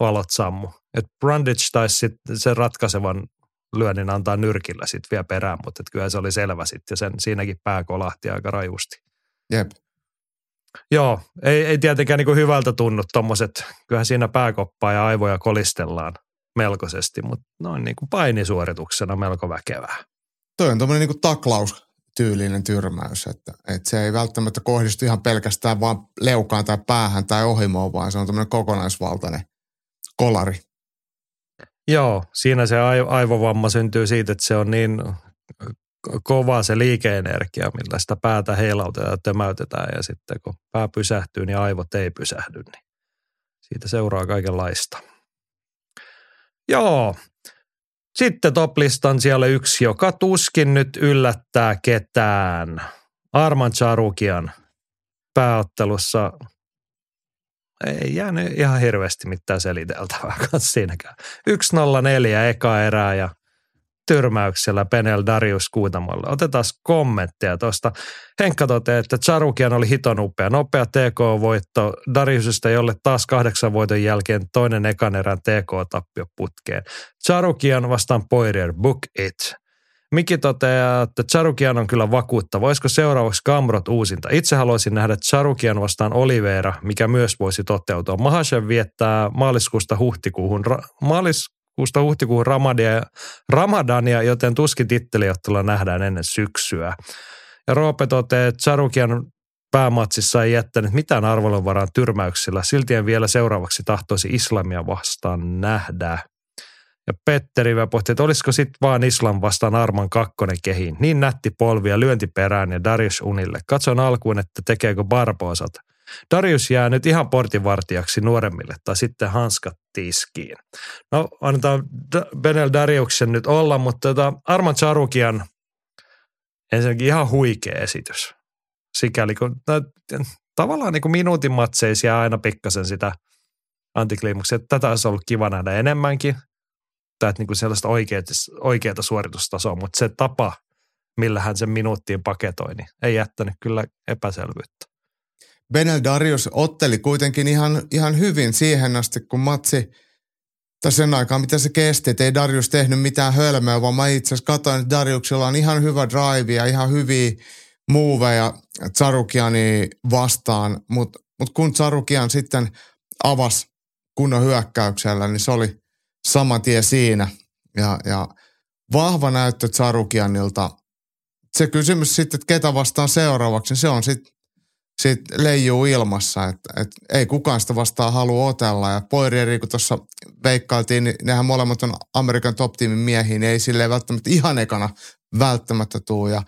valot sammu. Et Brandage taisi sitten sen ratkaisevan lyönnin antaa nyrkillä sitten vielä perään, mutta et kyllä se oli selvä sitten ja sen, siinäkin pää kolahti aika rajusti. Jep. Joo, ei, ei tietenkään niin hyvältä tunnu tuommoiset, kyllähän siinä pääkoppaa ja aivoja kolistellaan melkoisesti, mutta noin niin kuin painisuorituksena melko väkevää. Toi on tuommoinen niin taklaus tyylinen tyrmäys, että, että se ei välttämättä kohdistu ihan pelkästään vaan leukaan tai päähän tai ohimoon, vaan se on tämmöinen kokonaisvaltainen kolari. Joo, siinä se aivovamma syntyy siitä, että se on niin kova se liikeenergia, millä sitä päätä heilautetaan ja tömäytetään ja sitten kun pää pysähtyy, niin aivot ei pysähdy, niin siitä seuraa kaikenlaista. Joo, sitten toplistan siellä yksi, joka tuskin nyt yllättää ketään. Arman Charukian pääottelussa ei jäänyt ihan hirveästi mitään seliteltävää kanssa siinäkään. 1-0-4 eka erää ja tyrmäyksellä Penel Darius Kuutamolle. Otetaan kommentteja tuosta. Henkka toteaa, että Charukian oli hiton upea. Nopea TK-voitto Dariusista, jolle taas kahdeksan voiton jälkeen toinen ekan erän TK-tappio putkeen. Charukian vastaan Poirier, book it. Miki toteaa, että Charukian on kyllä vakuutta. Voisiko seuraavaksi Kamrot uusinta? Itse haluaisin nähdä Charukian vastaan Oliveira, mikä myös voisi toteutua. Mahashev viettää maaliskuusta huhtikuuhun, ra- maaliskuusta huhtikuuhun Ramadia, Ramadania, joten tuskin titteliottelu nähdään ennen syksyä. Ja Roope toteaa, että Charukian päämatsissa ei jättänyt mitään arvonvaraan tyrmäyksillä. Silti en vielä seuraavaksi tahtoisi islamia vastaan nähdä. Ja Petteri pohti, että olisiko sitten vaan Islam vastaan Arman kakkonen kehiin. Niin nätti polvia lyöntiperään ja Darius unille. Katson alkuun, että tekeekö Barboosat. Darius jää nyt ihan portinvartijaksi nuoremmille tai sitten hanskat tiskiin. No annetaan Benel Dariuksen nyt olla, mutta tota Arman Charukian ensinnäkin ihan huikea esitys. Sikäli kun no, tavallaan niin kuin minuutin matseisia aina pikkasen sitä antikliimuksia. Tätä olisi ollut kiva nähdä enemmänkin näyttää, että niin sellaista oikeata, oikeata suoritustasoa, mutta se tapa, millä hän sen minuuttiin paketoi, niin ei jättänyt kyllä epäselvyyttä. Benel Darius otteli kuitenkin ihan, ihan hyvin siihen asti, kun matsi – tai sen aikaa, mitä se kesti, että ei Darius tehnyt mitään hölmöä, vaan mä itse asiassa katsoin, että Dariuksella on ihan hyvä drive ja ihan hyviä moveja Tsarukiani vastaan, mutta mut kun Tsarukian sitten avasi kunnon hyökkäyksellä, niin se oli sama tie siinä. Ja, ja vahva näyttö Tsarukianilta. Se kysymys sitten, että ketä vastaan seuraavaksi, se on sitten sit leijuu ilmassa, että et ei kukaan sitä vastaan halua otella. Ja Poirieri, kun tuossa veikkailtiin, niin nehän molemmat on Amerikan top-tiimin miehiä, niin ei silleen välttämättä ihan ekana välttämättä tuu. Ja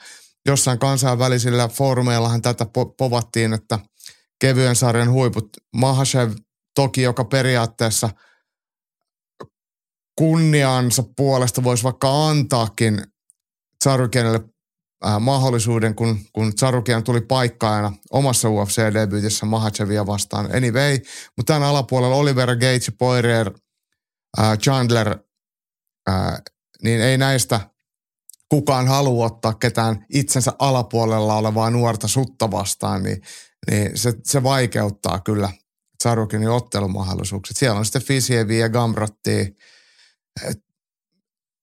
jossain kansainvälisillä foorumeillahan tätä po- povattiin, että kevyen sarjan huiput, Mahashev toki, joka periaatteessa kunniansa puolesta voisi vaikka antaakin Tsarukianille äh, mahdollisuuden, kun, kun Tsarukian tuli paikkaajana omassa UFC-debyytissä Mahachevia vastaan. Anyway, mutta tämän alapuolella Oliver Gates, Poirier, äh, Chandler, äh, niin ei näistä kukaan halua ottaa ketään itsensä alapuolella olevaa nuorta sutta vastaan, niin, niin se, se vaikeuttaa kyllä Tsarukinin ottelumahdollisuukset. Siellä on sitten Fisievi ja Gamrotti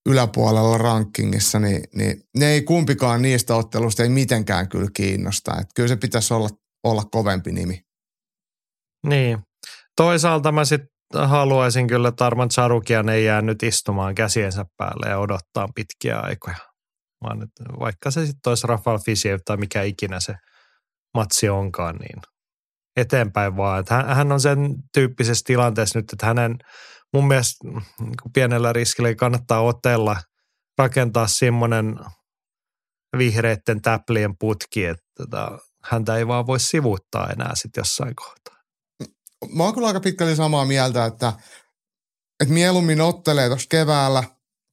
yläpuolella rankingissa, niin, niin ne ei kumpikaan niistä ottelusta ei mitenkään kyllä kiinnosta. Että kyllä se pitäisi olla, olla kovempi nimi. Niin. Toisaalta mä sitten haluaisin kyllä, että Arman Charukian ei jää nyt istumaan käsiensä päälle ja odottaa pitkiä aikoja. Vaan että vaikka se sitten olisi Rafael Fisiev tai mikä ikinä se matsi onkaan, niin eteenpäin vaan. Että hän, hän on sen tyyppisessä tilanteessa nyt, että hänen mun mielestä niin pienellä riskillä kannattaa otella, rakentaa semmoinen vihreitten täplien putki, että tota, häntä ei vaan voi sivuuttaa enää sitten jossain kohtaa. Mä oon kyllä aika pitkälti samaa mieltä, että, että mieluummin ottelee tuossa keväällä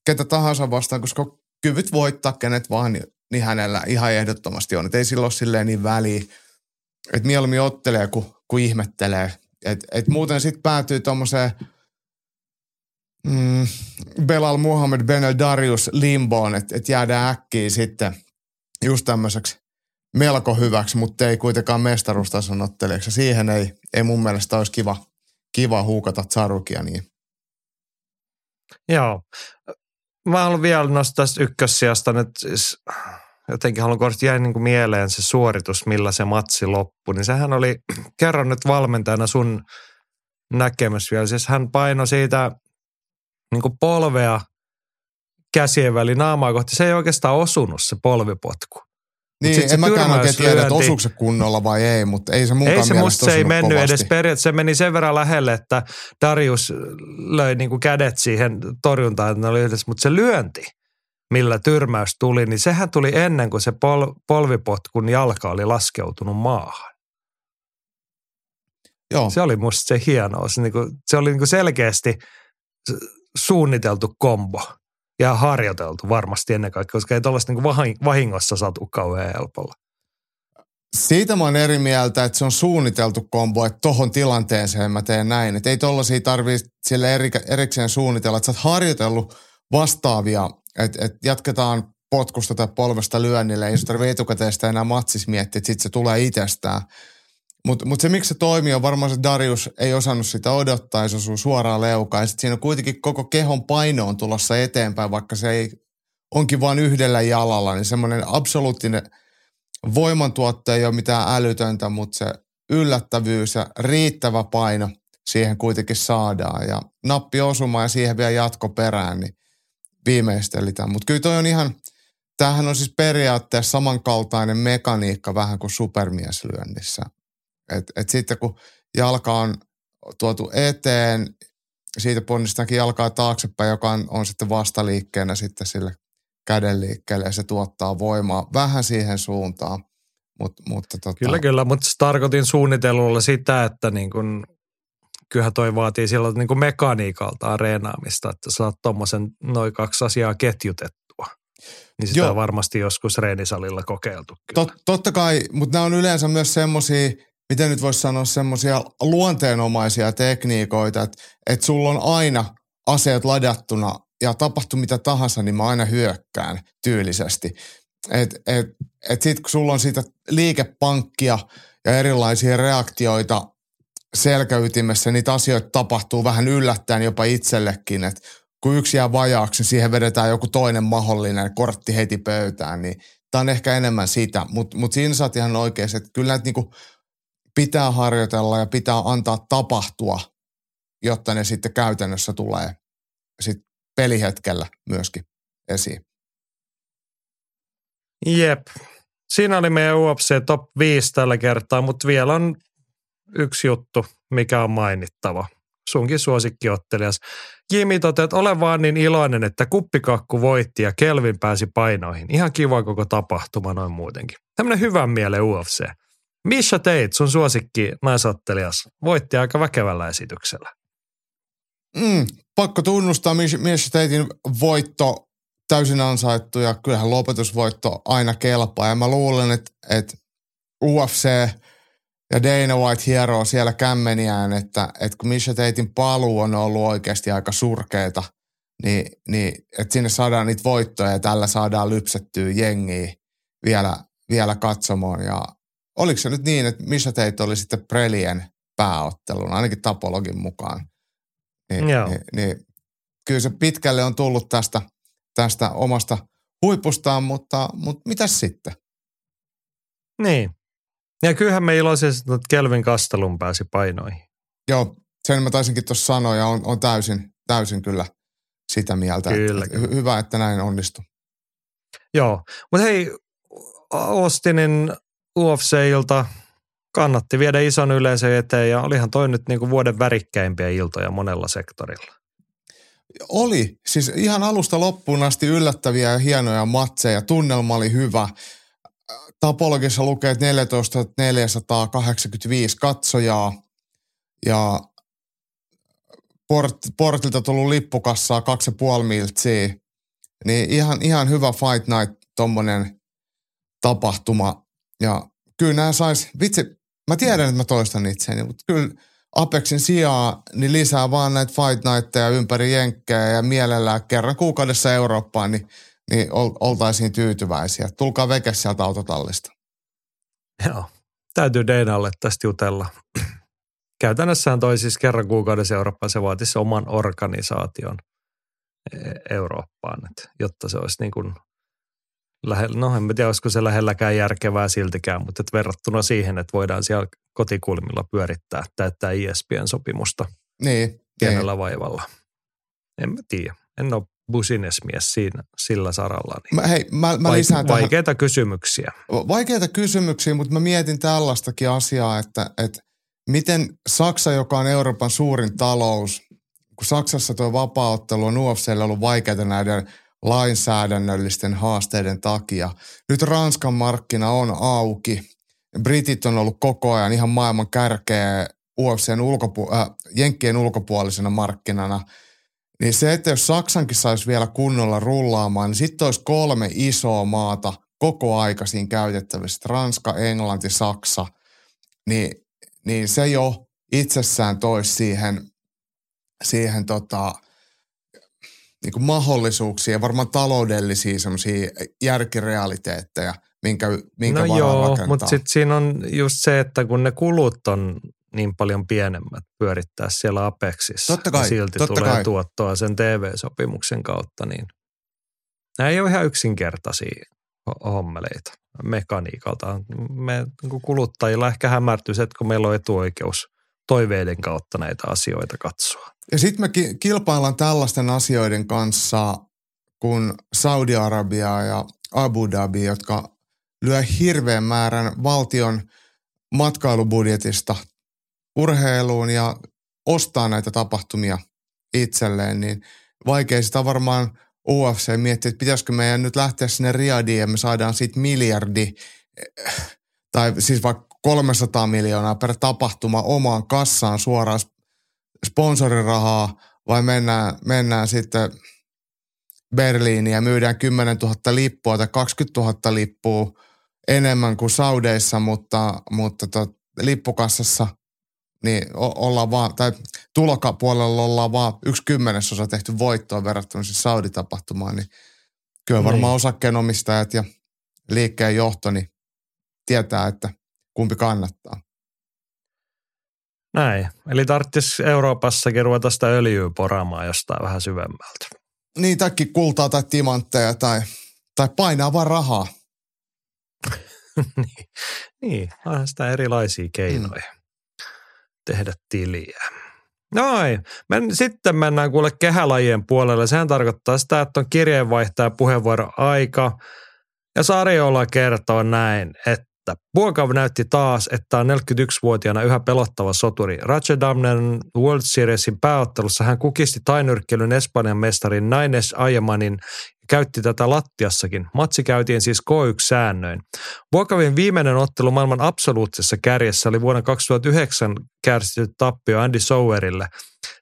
ketä tahansa vastaan, koska kyvyt voittaa kenet vaan, niin, niin hänellä ihan ehdottomasti on. Että ei silloin silleen niin väliä, että mieluummin ottelee kuin, kuin ihmettelee. Et, et muuten sitten päätyy tuommoiseen mm, Belal Muhammed Benel Darius limboon, että et jäädään äkkiä sitten just tämmöiseksi melko hyväksi, mutta ei kuitenkaan mestaruustason ottelijaksi. Siihen ei, ei mun mielestä olisi kiva, kiva huukata Tsarukia niin. Joo. Mä haluan vielä nostaa tästä ykkössijasta nyt siis jotenkin haluan korostaa, jäi niin kuin mieleen se suoritus, millä se matsi loppui. Niin sehän oli, kerran nyt valmentajana sun näkemys vielä. Siis hän paino siitä niin kuin polvea käsien väli naamaa kohti. Se ei oikeastaan osunut se polvipotku. Niin, en mäkään oikein tiedä, että osuuko se kunnolla vai ei, mutta ei se munkaan Ei se musta se ei mennyt kovasti. edes periaatteessa. Se meni sen verran lähelle, että Darius löi niin kuin kädet siihen torjuntaan, että ne oli yhdessä, mutta se lyönti, millä tyrmäys tuli, niin sehän tuli ennen kuin se pol, polvipotkun jalka oli laskeutunut maahan. Joo. Se oli musta se hienoa. Se, niin kuin, se oli niin kuin selkeästi suunniteltu kombo ja harjoiteltu varmasti ennen kaikkea, koska ei tuollaista niin vahingossa satu kauhean helpolla. Siitä mä oon eri mieltä, että se on suunniteltu kombo, että tohon tilanteeseen mä teen näin. Että ei tollaisia tarvitse sille eri, erikseen suunnitella, että sä oot harjoitellut vastaavia, että, että jatketaan potkusta tai polvesta lyönnille, ei se tarvitse etukäteistä enää matsis miettiä, että sit se tulee itsestään. Mutta mut se, miksi se toimii, on varmaan se Darius ei osannut sitä odottaa, ja se osuu suoraan leukaan. Ja siinä on kuitenkin koko kehon paino on tulossa eteenpäin, vaikka se ei onkin vain yhdellä jalalla. Niin semmoinen absoluuttinen voimantuotto ei ole mitään älytöntä, mutta se yllättävyys ja riittävä paino siihen kuitenkin saadaan. Ja nappi osuma ja siihen vielä jatko perään, niin viimeistelitään. Mutta kyllä toi on ihan, tämähän on siis periaatteessa samankaltainen mekaniikka vähän kuin supermieslyönnissä. Et, et sitten kun jalka on tuotu eteen, siitä ponnistaankin jalkaa taaksepäin, joka on, on sitten vastaliikkeenä sitten sille käden liikkeelle ja se tuottaa voimaa vähän siihen suuntaan. Mut, mutta tota... Kyllä, kyllä, mutta tarkoitin suunnitellulla sitä, että niin kun, kyllähän toi vaatii silloin niin kuin mekaniikalta reenaamista, että saat tuommoisen noin kaksi asiaa ketjutettua. Niin sitä Joo. on varmasti joskus reenisalilla kokeiltu. Tot, totta kai, mutta nämä on yleensä myös semmoisia, miten nyt voisi sanoa, semmoisia luonteenomaisia tekniikoita, että, että sulla on aina aseet ladattuna ja tapahtuu mitä tahansa, niin mä aina hyökkään tyylisesti. Et, et, et sit kun sulla on siitä liikepankkia ja erilaisia reaktioita selkäytimessä, niitä asioita tapahtuu vähän yllättäen jopa itsellekin, että kun yksi jää vajaaksi, niin siihen vedetään joku toinen mahdollinen kortti heti pöytään, niin tämä on ehkä enemmän sitä. Mutta mut siinä oot ihan oikeassa, että kyllä näitä niinku pitää harjoitella ja pitää antaa tapahtua, jotta ne sitten käytännössä tulee sit pelihetkellä myöskin esiin. Jep. Siinä oli meidän UFC Top 5 tällä kertaa, mutta vielä on yksi juttu, mikä on mainittava. Sunkin suosikkiottelias. Jimmy toteat, ole vaan niin iloinen, että kuppikakku voitti ja Kelvin pääsi painoihin. Ihan kiva koko tapahtuma noin muutenkin. Tämmöinen hyvän mielen UFC. Misha Tate, sun suosikki naisottelias, voitti aika väkevällä esityksellä. Mm, pakko tunnustaa Misha Tatein voitto täysin ansaittu ja kyllähän lopetusvoitto aina kelpaa. Ja mä luulen, että, että UFC ja Dana White hieroo siellä kämmeniään, että, että kun Misha Tatein paluu on ollut oikeasti aika surkeita, niin, niin että sinne saadaan niitä voittoja ja tällä saadaan lypsettyä jengiä vielä, vielä katsomaan. Ja oliko se nyt niin, että Misha Tate oli sitten Prelien pääottelun, ainakin tapologin mukaan. Niin, Joo. niin, niin, kyllä se pitkälle on tullut tästä, tästä omasta huipustaan, mutta, mutta mitäs sitten? Niin. Ja kyllähän me iloisesti, että Kelvin Kastelun pääsi painoihin. Joo, sen mä taisinkin tuossa sanoa ja on, on täysin, täysin kyllä sitä mieltä. Kyllä, että, kyllä. hy- hyvä, että näin onnistui. Joo, mutta hei, Austinin UFC-ilta kannatti viedä ison yleisön eteen ja olihan toi nyt niinku vuoden värikkäimpiä iltoja monella sektorilla. Oli, siis ihan alusta loppuun asti yllättäviä ja hienoja matseja. Tunnelma oli hyvä. Tapologissa lukee että 14 485 katsojaa ja port, portilta tullut lippukassaa 2,5 miltsiä. Niin ihan, ihan hyvä Fight Night, tommonen tapahtuma. Ja kyllä nämä sais, vitsi, mä tiedän, että mä toistan itseäni, mutta kyllä Apexin sijaan niin lisää vaan näitä Fight Nightteja ympäri Jenkkejä ja mielellään kerran kuukaudessa Eurooppaan, niin, niin ol, oltaisiin tyytyväisiä. Tulkaa veke sieltä autotallista. Joo, täytyy Deinalle tästä jutella. Käytännössähän toi siis kerran kuukaudessa Eurooppaan, se vaatisi oman organisaation e- Eurooppaan, että, jotta se olisi niin kuin lähellä, no en tiedä, olisiko se lähelläkään järkevää siltikään, mutta että verrattuna siihen, että voidaan siellä kotikulmilla pyörittää, täyttää ISPN-sopimusta Niin, niin. pienellä vaivalla. En mä tiedä, en ole businessmies siinä, sillä saralla. Niin Mä, hei, mä, mä lisään tähän vaikeita kysymyksiä. vaikeita kysymyksiä, mutta mä mietin tällaistakin asiaa, että, että miten Saksa, joka on Euroopan suurin talous, kun Saksassa tuo vapaaottelu on UFClle ollut vaikeaa näiden lainsäädännöllisten haasteiden takia. Nyt Ranskan markkina on auki. Britit on ollut koko ajan ihan maailman kärkeä UFCn ulkopu- äh, Jenkkien ulkopuolisena markkinana. Niin se, että jos Saksankin saisi vielä kunnolla rullaamaan, niin sitten olisi kolme isoa maata koko aika siinä käytettävissä. Ranska, Englanti, Saksa. Niin, niin se jo itsessään toisi siihen, siihen tota, niin kuin mahdollisuuksia, varmaan taloudellisia semmoisia järkirealiteetteja, minkä, minkä no joo, rakentaa. mutta sitten siinä on just se, että kun ne kulut on niin paljon pienemmät pyörittää siellä Apexissa. Totta kai, ja silti totta tulee kai. tuottoa sen TV-sopimuksen kautta, niin nämä ei ole ihan yksinkertaisia ho- hommeleita mekaniikalta. Me niin kuluttajilla ehkä hämärtyy se, että kun meillä on etuoikeus toiveiden kautta näitä asioita katsoa. Ja sitten me ki- kilpaillaan tällaisten asioiden kanssa kuin Saudi-Arabia ja Abu Dhabi, jotka lyö hirveän määrän valtion matkailubudjetista urheiluun ja ostaa näitä tapahtumia itselleen, niin vaikea sitä varmaan UFC miettiä, että pitäisikö meidän nyt lähteä sinne Riadiin ja me saadaan siitä miljardi eh, tai siis vaikka 300 miljoonaa per tapahtuma omaan kassaan suoraan sponsorirahaa vai mennään, mennään sitten Berliiniin ja myydään 10 000 lippua tai 20 000 lippua enemmän kuin Saudeissa, mutta, mutta tot, lippukassassa niin ollaan vaan, tai tulokapuolella ollaan vaan yksi kymmenesosa tehty voittoa verrattuna siis Saudi-tapahtumaan, niin kyllä varmaan Niin. osakkeenomistajat ja liikkeen johto niin tietää, että kumpi kannattaa. Näin. Eli tarvitsisi Euroopassakin ruveta sitä öljyä poraamaan jostain vähän syvemmältä. Niin, taikki kultaa tai timantteja tai, tai painaa vaan rahaa. niin, niin, onhan sitä erilaisia keinoja tehdä tiliä. Noin. Men, sitten mennään kuule kehälajien puolelle. Sehän tarkoittaa sitä, että on kirjeenvaihtaja puheenvuoro aika. Ja Sarjola kertoo näin, että Buokav näytti taas, että on 41-vuotiaana yhä pelottava soturi. Rotterdamnen World Seriesin pääottelussa hän kukisti tainyrkkelyn Espanjan mestarin Naines Ayemanin ja käytti tätä lattiassakin. Matsi käytiin siis K1-säännöin. Buokavin viimeinen ottelu maailman absoluuttisessa kärjessä oli vuonna 2009 kärsitty tappio Andy Sowerille.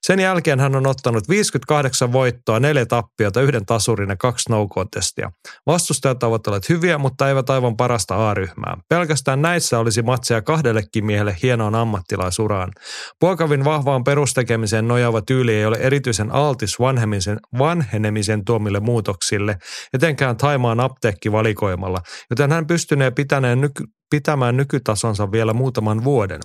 Sen jälkeen hän on ottanut 58 voittoa, neljä tappiota, yhden tasurin ja kaksi no contestia. Vastustajat ovat olleet hyviä, mutta eivät aivan parasta A-ryhmää. Pelkästään näissä olisi matseja kahdellekin miehelle hienoon ammattilaisuraan. Puokavin vahvaan perustekemiseen nojaava tyyli ei ole erityisen altis vanhemisen, vanhenemisen tuomille muutoksille, etenkään Taimaan apteekkivalikoimalla, joten hän pystynee pitäneen nyky, pitämään nykytasonsa vielä muutaman vuoden.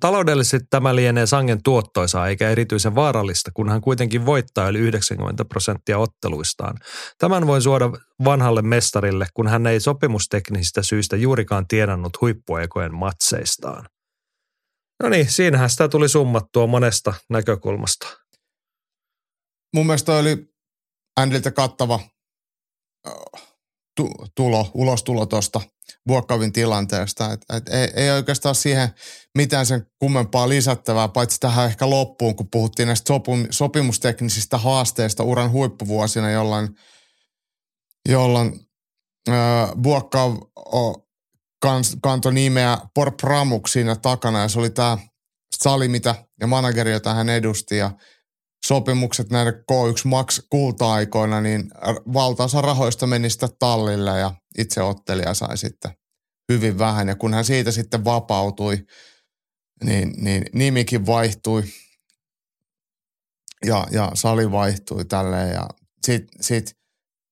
Taloudellisesti tämä lienee sangen tuottoisaa eikä erityisen vaarallista, kun hän kuitenkin voittaa yli 90 prosenttia otteluistaan. Tämän voi suoda vanhalle mestarille, kun hän ei sopimusteknisistä syistä juurikaan tiedannut huippuekojen matseistaan. No niin, siinähän sitä tuli summattua monesta näkökulmasta. Mun mielestä oli Andyltä kattava tulo, ulostulo tuosta Vuokkavin tilanteesta. Et, et ei, ei oikeastaan siihen mitään sen kummempaa lisättävää, paitsi tähän ehkä loppuun, kun puhuttiin näistä sopum- sopimusteknisistä haasteista uran huippuvuosina, jolloin, jolloin äh, Vuokkav kans, kantoi nimeä Por Pramuk siinä takana, ja se oli tämä sali, mitä, ja manageri, jota hän edusti, ja sopimukset näiden K1 Max kulta-aikoina, niin valtaosa rahoista meni sitten tallille ja itse ottelija sai sitten hyvin vähän. Ja kun hän siitä sitten vapautui, niin, niin nimikin vaihtui ja, ja sali vaihtui tälleen ja sitten sit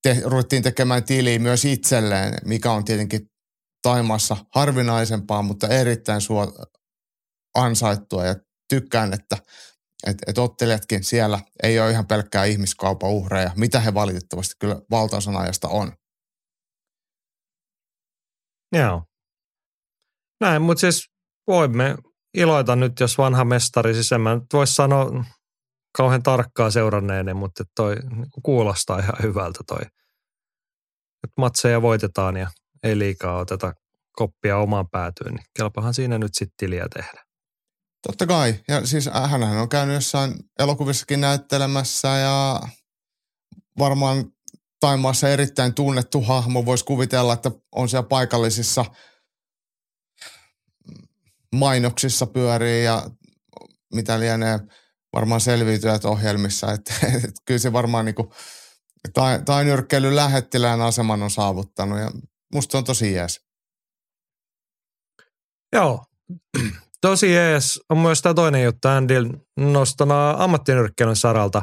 te, ruvettiin tekemään tiliä myös itselleen, mikä on tietenkin Taimassa harvinaisempaa, mutta erittäin suo ansaittua ja tykkään, että että et ottelijatkin siellä ei ole ihan pelkkää ihmiskaupan uhreja, mitä he valitettavasti kyllä valtaosan ajasta on. Joo. Näin, mutta siis voimme iloita nyt, jos vanha mestari, siis en mä nyt voi sanoa kauhean tarkkaa seuranneeni, mutta toi niinku kuulostaa ihan hyvältä toi. Että matseja voitetaan ja ei liikaa oteta koppia omaan päätyyn, niin kelpahan siinä nyt sitten tiliä tehdä. Totta kai. Ja siis hänhän on käynyt jossain elokuvissakin näyttelemässä ja varmaan Taimaassa erittäin tunnettu hahmo. Voisi kuvitella, että on siellä paikallisissa mainoksissa pyörii ja mitä lienee varmaan selviytyjät ohjelmissa. Että, että kyllä se varmaan niin kuin, tai, tai lähettilään aseman on saavuttanut ja musta on tosi jees. Joo, tosi jees on myös tämä toinen juttu Andil nostana ammattinyrkkeilyn saralta.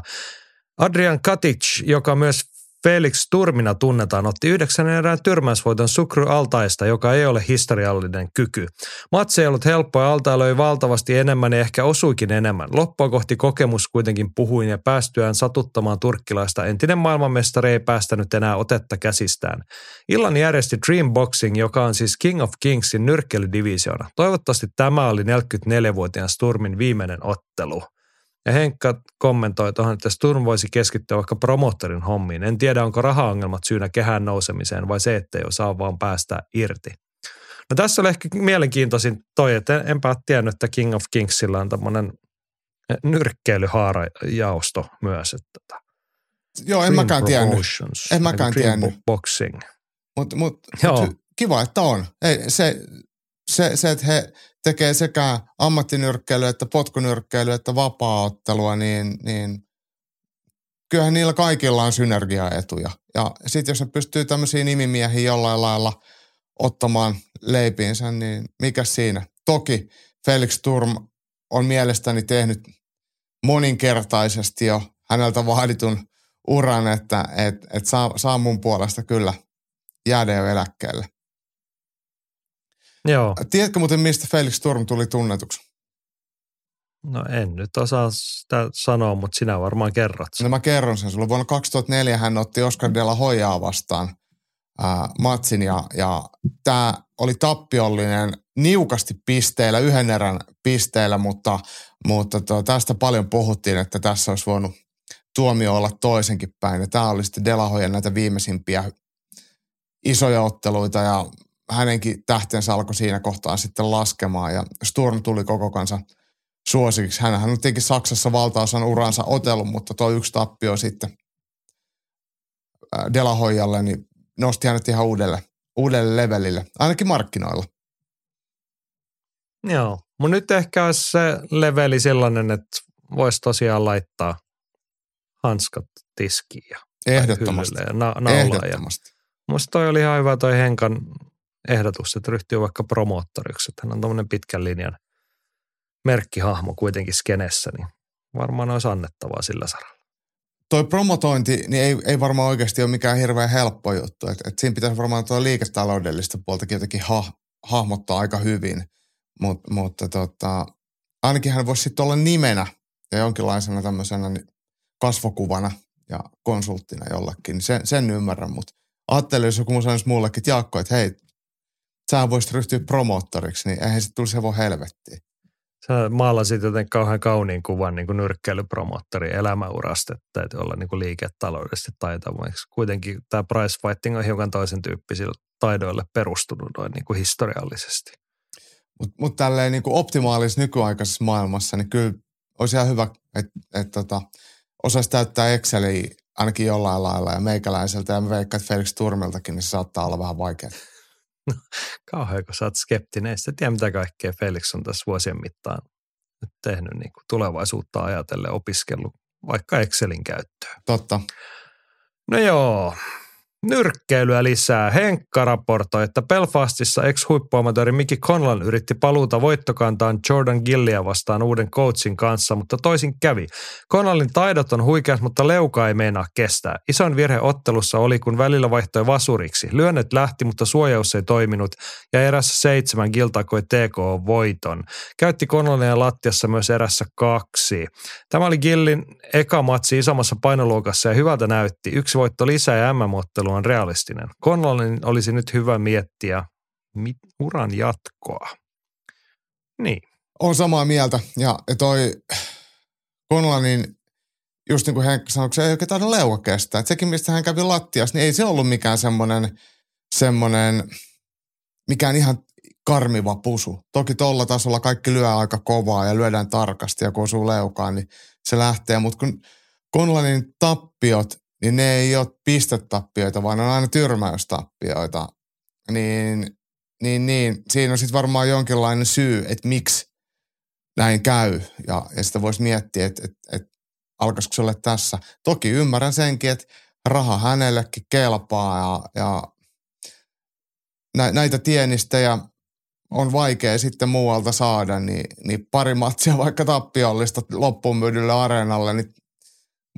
Adrian Katic, joka myös Felix Turmina tunnetaan, otti yhdeksän erään tyrmäysvoiton Sukru Altaista, joka ei ole historiallinen kyky. Matse ei ollut helppo ja Alta löi valtavasti enemmän ja ehkä osuikin enemmän. Loppua kohti kokemus kuitenkin puhuin ja päästyään satuttamaan turkkilaista entinen maailmanmestari ei päästänyt enää otetta käsistään. Illan järjesti Dream Boxing, joka on siis King of Kingsin nyrkkeilydivisioona. Toivottavasti tämä oli 44-vuotiaan Sturmin viimeinen ottelu. Ja Henkka kommentoi tuohon, että Sturm voisi keskittyä vaikka promottorin hommiin. En tiedä, onko rahaongelmat syynä kehään nousemiseen vai se, että ei osaa vaan päästä irti. No tässä oli ehkä mielenkiintoisin toi, että enpä tiennyt, että King of Kingsilla on tämmöinen nyrkkeilyhaarajaosto myös. Että tota, Joo, en mäkään tiennyt. En mäkään tiennyt. Boxing. Mutta mut, mut kiva, että on. Ei, se, se, se, että he tekee sekä ammattinyrkkeilyä että potkunyrkkeilyä että vapaaottelua, niin, niin kyllähän niillä kaikilla on synergiaetuja. Ja sitten jos ne pystyy tämmöisiä nimimiehiä jollain lailla ottamaan leipiinsä, niin mikä siinä? Toki Felix Turm on mielestäni tehnyt moninkertaisesti jo häneltä vaaditun uran, että et, et saa, saa mun puolesta kyllä jäädä jo eläkkeelle. Joo. Tiedätkö muuten, mistä Felix Turm tuli tunnetuksi? No en nyt osaa sitä sanoa, mutta sinä varmaan kerrot sen. No mä kerron sen sulle. Vuonna 2004 hän otti Oscar de la Hoyaa vastaan ää, matsin ja, ja tämä oli tappiollinen niukasti pisteillä, yhden erän pisteillä, mutta, mutta to, tästä paljon puhuttiin, että tässä olisi voinut tuomio olla toisenkin päin. Ja tämä oli sitten De La Hoyan näitä viimeisimpiä isoja otteluita ja hänenkin tähtensä alkoi siinä kohtaa sitten laskemaan ja Sturm tuli koko kansa suosikiksi. Hän, hän on tietenkin Saksassa valtaosan uransa otellut, mutta tuo yksi tappio sitten Delahoijalle, niin nosti hänet ihan uudelle, uudelle levelille, ainakin markkinoilla. Joo, mutta nyt ehkä olisi se leveli sellainen, että voisi tosiaan laittaa hanskat tiskiin ja Ehdottomasti. ja na- naulaa. Ehdottomasti. Ja musta toi oli ihan hyvä toi Henkan ehdotus, että ryhtyy vaikka promoottoriksi, että hän on tämmöinen pitkän linjan merkkihahmo kuitenkin skenessä, niin varmaan olisi annettavaa sillä saralla. Toi promotointi niin ei, ei varmaan oikeasti ole mikään hirveän helppo juttu. Et, et siinä pitäisi varmaan tuo liiketaloudellista puoltakin jotenkin ha, hahmottaa aika hyvin. Mut, mutta tota, ainakin hän voisi sitten olla nimenä ja jonkinlaisena tämmöisenä kasvokuvana ja konsulttina jollekin. Sen, sen ymmärrän, mutta ajattelin, jos joku sanoisi mullekin, että Jaakko, että hei, sä voisit ryhtyä promoottoriksi, niin eihän se tulisi hevon helvettiin. Sä maalasit joten kauhean kauniin kuvan niin nyrkkeilypromoottori elämäurasta, että täytyy olla niin liiketaloudellisesti taitavaksi. Kuitenkin tämä price fighting on hiukan toisen tyyppisillä taidoille perustunut noin niin historiallisesti. Mutta mut tälleen niin optimaalisessa nykyaikaisessa maailmassa, niin kyllä olisi ihan hyvä, että et, tota, osaisi täyttää Exceliä ainakin jollain lailla ja meikäläiseltä ja mä veikkaan, että Felix Turmeltakin, niin se saattaa olla vähän vaikeaa. No, kauhean, kun sä oot skeptinen. Sitten tiedä, mitä kaikkea Felix on tässä vuosien mittaan nyt tehnyt niin kuin tulevaisuutta ajatellen opiskellut vaikka Excelin käyttöön. Totta. No joo, Nyrkkeilyä lisää. Henkka raportoi, että Belfastissa ex-huippuamatööri Mickey Conlan yritti paluuta voittokantaan Jordan Gillia vastaan uuden coachin kanssa, mutta toisin kävi. Conlalin taidot on huikeat, mutta leuka ei meinaa kestää. Isoin virhe ottelussa oli, kun välillä vaihtoi vasuriksi. Lyönnet lähti, mutta suojaus ei toiminut ja erässä seitsemän Gill takoi TK-voiton. Käytti Conlalia lattiassa myös erässä kaksi. Tämä oli Gillin eka matsi isommassa painoluokassa ja hyvältä näytti. Yksi voitto lisää ja MM-ottelu on realistinen. Conlolin olisi nyt hyvä miettiä mit, uran jatkoa. Niin. On samaa mieltä. Ja toi Conlanin, just niin kuin Henkka sanoi, se ei oikein taida leuka kestää. Et sekin, mistä hän kävi lattiassa, niin ei se ollut mikään semmoinen, semmoinen mikään ihan karmiva pusu. Toki tuolla tasolla kaikki lyö aika kovaa ja lyödään tarkasti ja kun osuu leukaan, niin se lähtee. Mutta kun Conlanin tappiot niin ne ei ole pistetappioita, vaan ne on aina tyrmäystappioita. Niin, niin, niin siinä on sitten varmaan jonkinlainen syy, että miksi näin käy. Ja, ja sitä voisi miettiä, että, että, että alkaisiko se olla tässä. Toki ymmärrän senkin, että raha hänellekin kelpaa ja, ja näitä tienistejä on vaikea sitten muualta saada, niin, niin pari matsia vaikka tappiollista loppuun myydylle areenalle, niin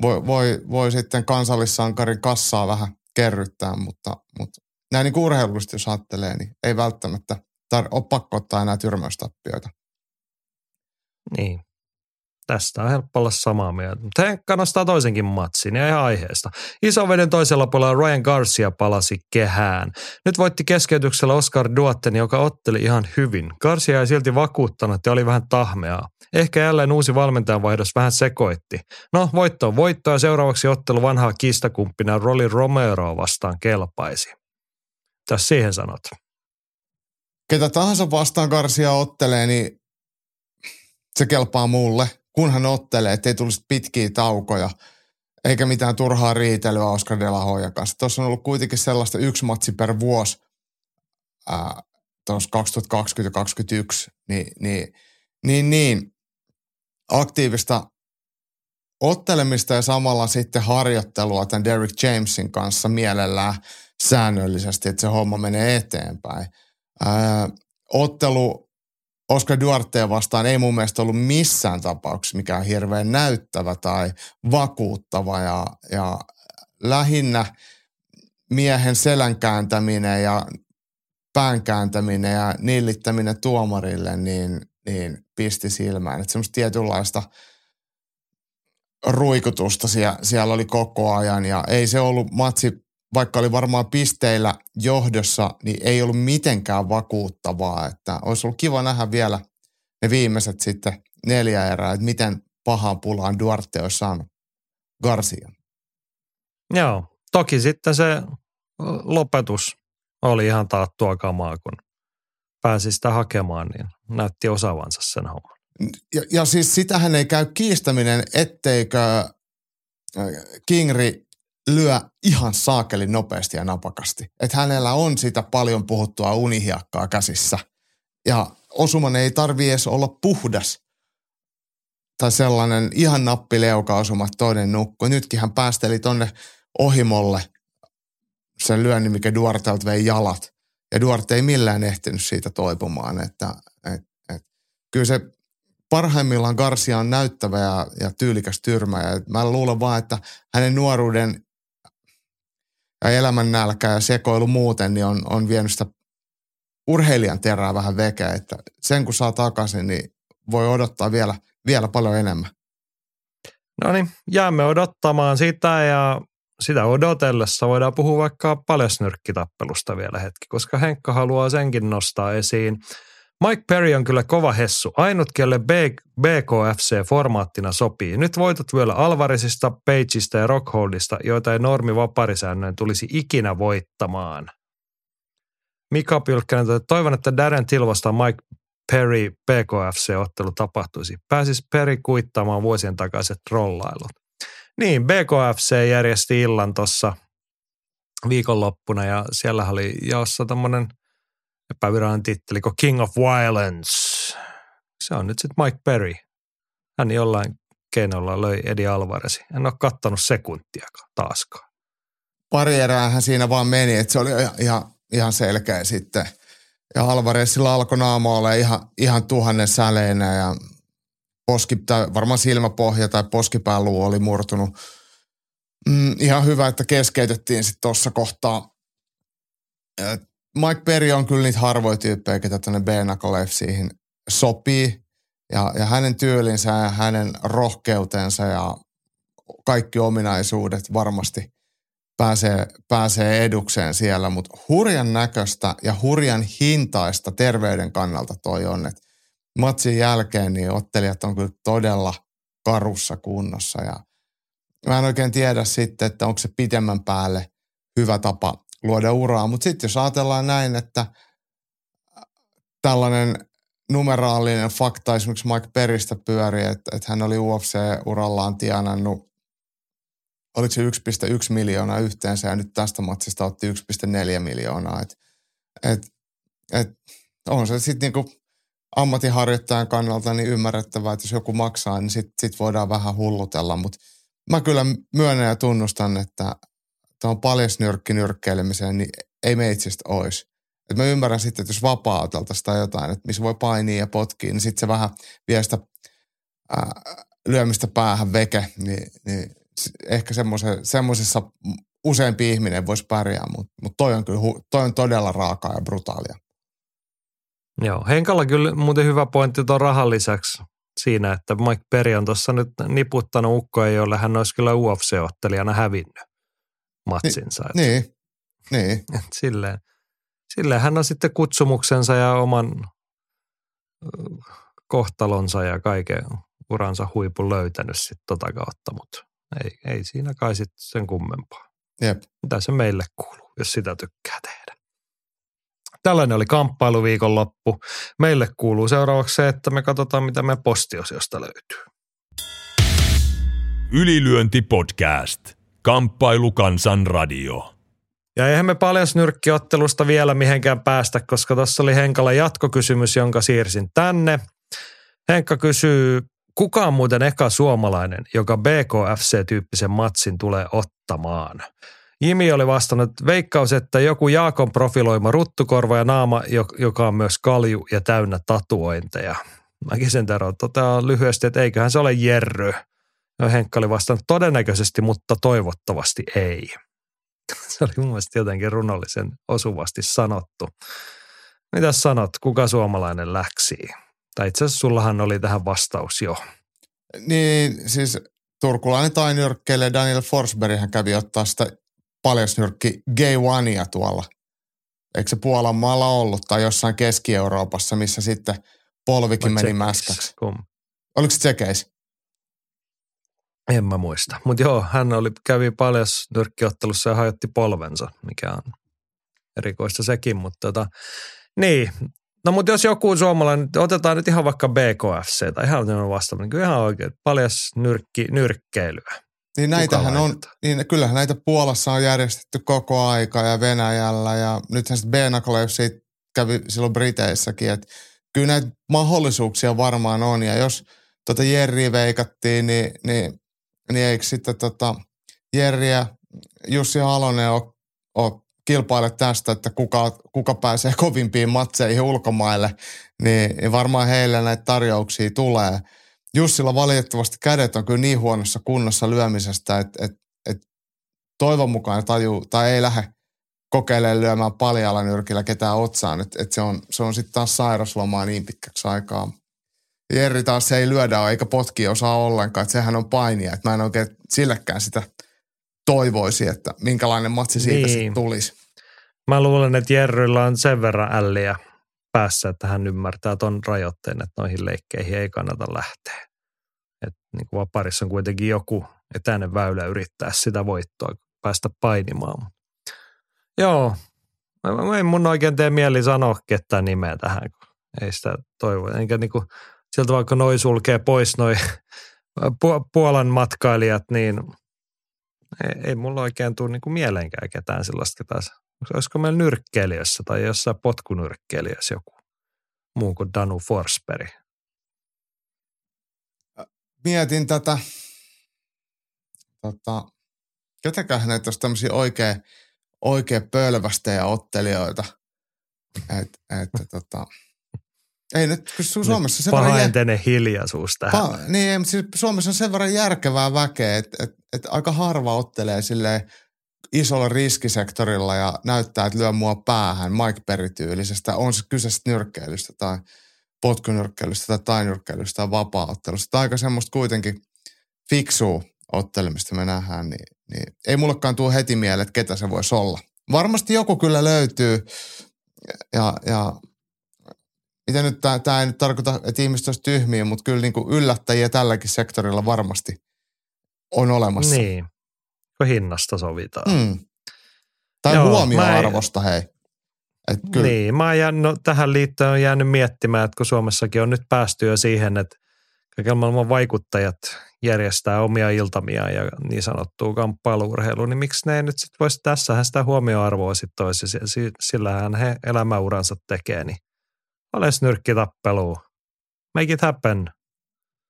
voi, voi, voi sitten kansallissankarin kassaa vähän kerryttää, mutta, mutta näin niin urheilullisesti jos ajattelee, niin ei välttämättä tar- ole pakko ottaa enää tyrmäystappioita. Niin. Tästä on helppo olla samaa mieltä. Mutta Henkka nostaa toisenkin matsin ja ihan aiheesta. Isoveden toisella puolella Ryan Garcia palasi kehään. Nyt voitti keskeytyksellä Oscar Duotten, joka otteli ihan hyvin. Garcia ei silti vakuuttanut ja oli vähän tahmeaa. Ehkä jälleen uusi valmentajan vaihdos vähän sekoitti. No, voitto on voitto ja seuraavaksi ottelu vanhaa kiistakumppina Rolly Romero vastaan kelpaisi. Tässä siihen sanot? Ketä tahansa vastaan Garcia ottelee, niin se kelpaa mulle – kun hän ottelee, ettei tulisi pitkiä taukoja, eikä mitään turhaa riitelyä Oscar de la Hoya kanssa. Tuossa on ollut kuitenkin sellaista yksi matsi per vuosi tuossa 2020 2021, niin, niin, niin, niin aktiivista ottelemista ja samalla sitten harjoittelua tämän Derek Jamesin kanssa mielellään säännöllisesti, että se homma menee eteenpäin. Ää, ottelu Oscar Duarte vastaan ei mun mielestä ollut missään tapauksessa mikään hirveän näyttävä tai vakuuttava ja, ja lähinnä miehen selän kääntäminen ja pään kääntäminen ja nillittäminen tuomarille, niin, niin pisti silmään. Että semmoista tietynlaista ruikutusta siellä, siellä oli koko ajan ja ei se ollut matsi, vaikka oli varmaan pisteillä johdossa, niin ei ollut mitenkään vakuuttavaa. Että olisi ollut kiva nähdä vielä ne viimeiset sitten neljä erää, että miten pahaan pulaan Duarte olisi saanut Garcia. Joo, toki sitten se lopetus oli ihan taattua kamaa, kun pääsi sitä hakemaan, niin näytti osaavansa sen homman. Ja, ja siis sitähän ei käy kiistäminen, etteikö Kingri lyö ihan saakelin nopeasti ja napakasti. Että hänellä on sitä paljon puhuttua unihiakkaa käsissä. Ja osuman ei tarvi edes olla puhdas. Tai sellainen ihan nappileuka osuma toinen nukku. Nytkin hän päästeli tonne ohimolle sen lyönnin, mikä Duartelta vei jalat. Ja Duarte ei millään ehtinyt siitä toipumaan. Että, et, et, kyllä se parhaimmillaan Garcia on näyttävä ja, ja tyylikäs tyrmä. Ja mä luulen vaan, että hänen nuoruuden ja elämän nälkä ja sekoilu muuten niin on, on vienyt sitä urheilijan terää vähän vekeä. Että sen kun saa takaisin, niin voi odottaa vielä, vielä paljon enemmän. No niin, jäämme odottamaan sitä ja sitä odotellessa voidaan puhua vaikka paljasnyrkkitappelusta vielä hetki, koska Henkka haluaa senkin nostaa esiin. Mike Perry on kyllä kova hessu. Ainut, kelle BKFC-formaattina sopii. Nyt voitot vielä Alvarisista, Pageista ja Rockholdista, joita ei normi vaparisäännöin tulisi ikinä voittamaan. Mika Pylkkänen, toivon, että Darren Till Mike Perry BKFC-ottelu tapahtuisi. Pääsis Perry kuittaamaan vuosien takaiset rollailut. Niin, BKFC järjesti illan tuossa viikonloppuna ja siellä oli jaossa tämmöinen – epävirallinen titteli kuin King of Violence. Se on nyt sitten Mike Perry. Hän jollain keinolla löi Eddie Alvarezi. En ole kattanut sekuntiakaan taaskaan. Pari eräähän siinä vaan meni, että se oli ihan, ihan selkeä sitten. Ja Alvarezilla alkoi naama olla ihan, ihan tuhannen säleinä ja poski, tai varmaan silmäpohja tai poskipäälu oli murtunut. Mm, ihan hyvä, että keskeytettiin sitten tuossa kohtaa. Mike Perry on kyllä niitä harvoja tyyppejä, ketä tänne b siihen sopii. Ja, ja hänen tyylinsä ja hänen rohkeutensa ja kaikki ominaisuudet varmasti pääsee, pääsee edukseen siellä, mutta hurjan näköistä ja hurjan hintaista terveyden kannalta toi on, että matsin jälkeen niin ottelijat on kyllä todella karussa kunnossa ja mä en oikein tiedä sitten, että onko se pitemmän päälle hyvä tapa luoda uraa. Mutta sitten jos ajatellaan näin, että tällainen numeraalinen fakta esimerkiksi Mike Peristä pyöri, että, että hän oli UFC-urallaan tienannut, oliko se 1,1 miljoonaa yhteensä ja nyt tästä matsista otti 1,4 miljoonaa. Et, et, et, on se sitten niinku ammattiharjoittajan kannalta niin ymmärrettävää, että jos joku maksaa, niin sitten sit voidaan vähän hullutella, mutta mä kyllä myönnän ja tunnustan, että tuohon paljasnyrkki nyrkkeilemiseen, niin ei meitsistä olisi. Et mä ymmärrän sitten, että jos vapaa tai jotain, että missä voi painia ja potkia, niin sitten se vähän vie sitä ää, lyömistä päähän veke, niin, niin ehkä semmoisessa useampi ihminen voisi pärjää, mutta mut toi on kyllä toi on todella raakaa ja brutaalia. Joo, Henkalla kyllä muuten hyvä pointti tuon rahan lisäksi siinä, että Mike Perry on tuossa nyt niputtanut ukkoja, jolle hän olisi kyllä UFC-ottelijana hävinnyt matsinsa. Ni, niin, niin. Et silleen, silleen hän on sitten kutsumuksensa ja oman kohtalonsa ja kaiken uransa huipun löytänyt sitten tota kautta, mutta ei, ei siinä kai sitten sen kummempaa. Jep. Mitä se meille kuuluu, jos sitä tykkää tehdä. Tällainen oli kamppailuviikon loppu. Meille kuuluu seuraavaksi se, että me katsotaan, mitä me postiosiosta löytyy. Ylilyönti podcast. Kamppailu Kansan radio. Ja eihän me paljon nyrkkiottelusta vielä mihinkään päästä, koska tuossa oli Henkalla jatkokysymys, jonka siirsin tänne. Henkka kysyy, kuka on muuten eka suomalainen, joka BKFC-tyyppisen matsin tulee ottamaan? Jimi oli vastannut veikkaus, että joku Jaakon profiloima ruttukorva ja naama, joka on myös kalju ja täynnä tatuointeja. Mäkin sen totean lyhyesti, että eiköhän se ole Jerry. Ja Henkka oli vastannut todennäköisesti, mutta toivottavasti ei. Se oli mun mielestä jotenkin runollisen osuvasti sanottu. Mitä sanot, kuka suomalainen läksi? Tai itse asiassa sullahan oli tähän vastaus jo. Niin, siis turkulainen tainyrkkeille Daniel Forsberg hän kävi ottaa sitä paljasnyrkki Gay Onea tuolla. Eikö se Puolan maalla ollut tai jossain Keski-Euroopassa, missä sitten polvikin Vai meni mäskäksi? Kum. Oliko se tsekeis? En mä muista. Mutta joo, hän oli, kävi paljon nyrkkiottelussa ja hajotti polvensa, mikä on erikoista sekin. Mutta tota, niin, no mutta jos joku suomalainen, otetaan nyt ihan vaikka BKFC tai ihan vastaaminen, niin kyllä ihan oikein, paljas nyrkki, nyrkkeilyä. Niin näitähän on, niin kyllähän näitä Puolassa on järjestetty koko aika ja Venäjällä ja nythän sitten Benakolev siitä kävi silloin Briteissäkin, että kyllä näitä mahdollisuuksia varmaan on ja jos tota Jerri veikattiin, niin, niin, niin eikö sitten tota Jerri ja Jussi Halonen ole, ole kilpaile tästä, että kuka, kuka pääsee kovimpiin matseihin ulkomaille, niin, niin varmaan heille näitä tarjouksia tulee – Jussilla valitettavasti kädet on kyllä niin huonossa kunnossa lyömisestä, että, että, että toivon mukaan taju, tai ei lähde kokeilemaan lyömään paljalla nyrkillä ketään otsaan, että, että se on, se on sitten taas sairaslomaa niin pitkäksi aikaa. Jerri taas ei lyödä eikä potki osaa ollenkaan, että sehän on painia, että mä en oikein sillekään sitä toivoisi, että minkälainen matsi siitä niin. sitten tulisi. Mä luulen, että Jerryllä on sen verran älliä päässä, että hän ymmärtää ton rajoitteen, että noihin leikkeihin ei kannata lähteä. Et niin kuin parissa on kuitenkin joku etäinen väylä yrittää sitä voittoa, päästä painimaan. Joo, mä en mun oikein tee mieli sanoa ketään nimeä tähän, kun ei sitä toivo. Enkä niin kuin, sieltä vaikka noi sulkee pois noi Puolan matkailijat, niin ei, mulla oikein tule niin kuin mieleenkään ketään sellaista, ketä Olisiko meillä nyrkkeilijössä tai jossain potkunyrkkeilijössä joku muu kuin Danu Forsberg? Mietin tätä, tota, ketäköhän näitä olisi tämmöisiä oikein, oikein pölvästejä ottelijoita. Et, et, tota, ei nyt, kun Suomessa sen verran... Pahaintene hiljaisuus tähän. Pa, niin, siis Suomessa on sen verran järkevää väkeä, että et, et aika harva ottelee silleen isolla riskisektorilla ja näyttää, että lyö mua päähän Mike Perry-tyylisestä. On se kyse nyrkkeilystä tai potkunyrkkeilystä tai tainyrkkeilystä tai vapaa-ottelusta. Tai aika semmoista kuitenkin fiksua ottelemista me nähdään, niin, niin ei mullekaan tule heti mieleen, että ketä se voisi olla. Varmasti joku kyllä löytyy ja, ja miten nyt tämä ei nyt tarkoita, että ihmiset olisi tyhmiä, mutta kyllä niin kuin yllättäjiä tälläkin sektorilla varmasti on olemassa. Niin kun hinnasta sovitaan. Mm. Tai Joo, huomioarvosta, mä... hei. Et kyllä. Niin, mä jään, no, tähän liittyen on jäänyt miettimään, että kun Suomessakin on nyt päästy jo siihen, että kaiken maailman vaikuttajat järjestää omia iltamia ja niin sanottua kamppailuurheilua, niin miksi ne ei nyt sitten voisi, tässähän sitä huomioarvoa sitten toisi, sillähän he elämäuransa tekee, niin oles nyrkkitappelu. Make it happen.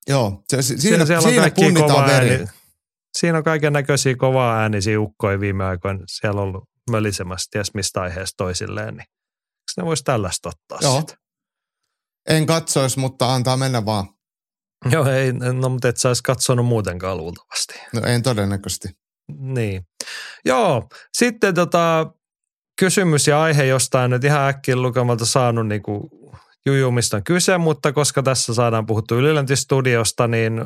Joo, se, siinä, siellä, siinä punnitaan veri. Ääni, siinä on kaiken näköisiä kovaa äänisiä ukkoja viime aikoina siellä on ollut mölisemässä ties mistä aiheesta toisilleen, niin ne voisi tällaista ottaa Joo. Sit? En katsoisi, mutta antaa mennä vaan. Joo, ei, no mutta et sä olisi katsonut muutenkaan luultavasti. No en todennäköisesti. Niin. Joo, sitten tota, kysymys ja aihe jostain nyt ihan äkkiä lukemalta saanut niin kuin jujumista on kyse, mutta koska tässä saadaan puhuttu Ylilänti-studiosta, niin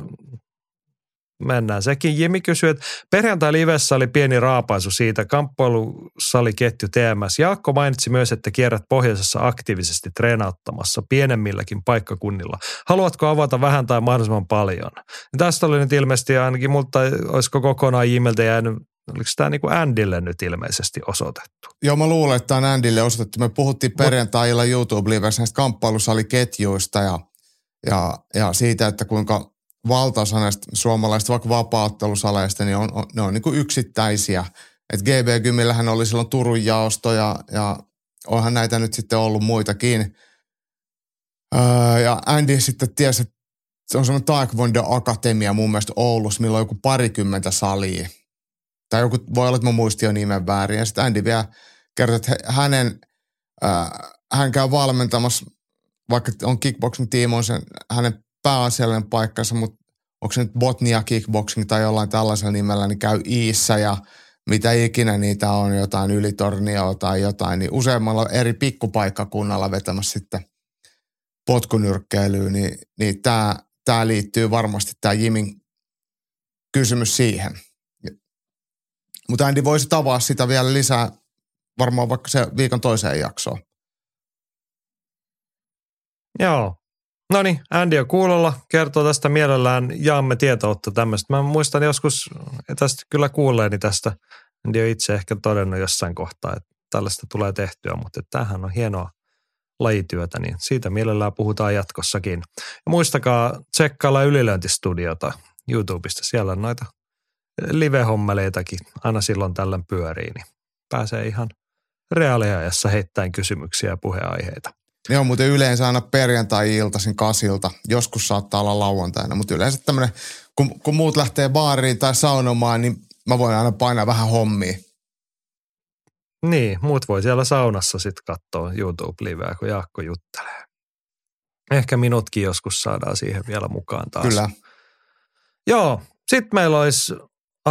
mennään sekin. Jimi kysyi, että perjantai livessä oli pieni raapaisu siitä. Kamppailusaliketju TMS. Jaakko mainitsi myös, että kierrät pohjoisessa aktiivisesti treenauttamassa pienemmilläkin paikkakunnilla. Haluatko avata vähän tai mahdollisimman paljon? Ja tästä oli nyt ilmeisesti ainakin, mutta olisiko kokonaan Jimiltä jäänyt Oliko tämä niin kuin Andille nyt ilmeisesti osoitettu? Joo, mä luulen, että tämä on Andille osoitettu. Me puhuttiin perjantai-illa YouTube-livessä näistä kamppailusaliketjuista ja, ja, ja siitä, että kuinka valtaosa näistä suomalaisista vaikka vapaa-ottelusaleista, niin on, on, ne on niin kuin yksittäisiä. Et GB Gymillähän oli silloin Turun jaosto ja, ja onhan näitä nyt sitten ollut muitakin. Öö, ja Andy sitten tiesi, että se on semmoinen Taekwondo Akatemia mun mielestä Oulussa, millä on joku parikymmentä salia. Tai joku, voi olla, että mä muistin jo nimen väärin. Ja sitten Andy vielä kertoi, että hänen, äh, hän käy valmentamassa, vaikka on kickboxing-tiimi, on sen, hänen pääasiallinen paikkansa, mutta onko se nyt Botnia Kickboxing tai jollain tällaisella nimellä, niin käy Iissä ja mitä ikinä niitä on, jotain ylitornioa tai jotain, niin useammalla eri pikkupaikkakunnalla vetämässä sitten potkunyrkkeilyyn, niin, niin tämä liittyy varmasti tämä Jimin kysymys siihen. Mutta Andy voisi tavaa sitä vielä lisää varmaan vaikka se viikon toiseen jaksoon. Joo. No niin, Andy on kuulolla, kertoo tästä mielellään, jaamme tietoutta tämmöistä. Mä muistan joskus, tästä kyllä kuulleeni tästä, Andy on itse ehkä todennut jossain kohtaa, että tällaista tulee tehtyä, mutta tämähän on hienoa lajityötä, niin siitä mielellään puhutaan jatkossakin. Ja muistakaa tsekkailla ylilöintistudiota YouTubesta, siellä on noita live-hommeleitakin aina silloin tällöin pyörii, niin pääsee ihan reaaliajassa heittäen kysymyksiä ja puheaiheita. Ne on muuten yleensä aina perjantai-iltaisin kasilta. Joskus saattaa olla lauantaina, mutta yleensä tämmöinen, kun, kun muut lähtee baariin tai saunomaan, niin mä voin aina painaa vähän hommia. Niin, muut voi siellä saunassa sitten katsoa YouTube-liveä, kun Jaakko juttelee. Ehkä minutkin joskus saadaan siihen vielä mukaan taas. Kyllä. Joo, sitten meillä olisi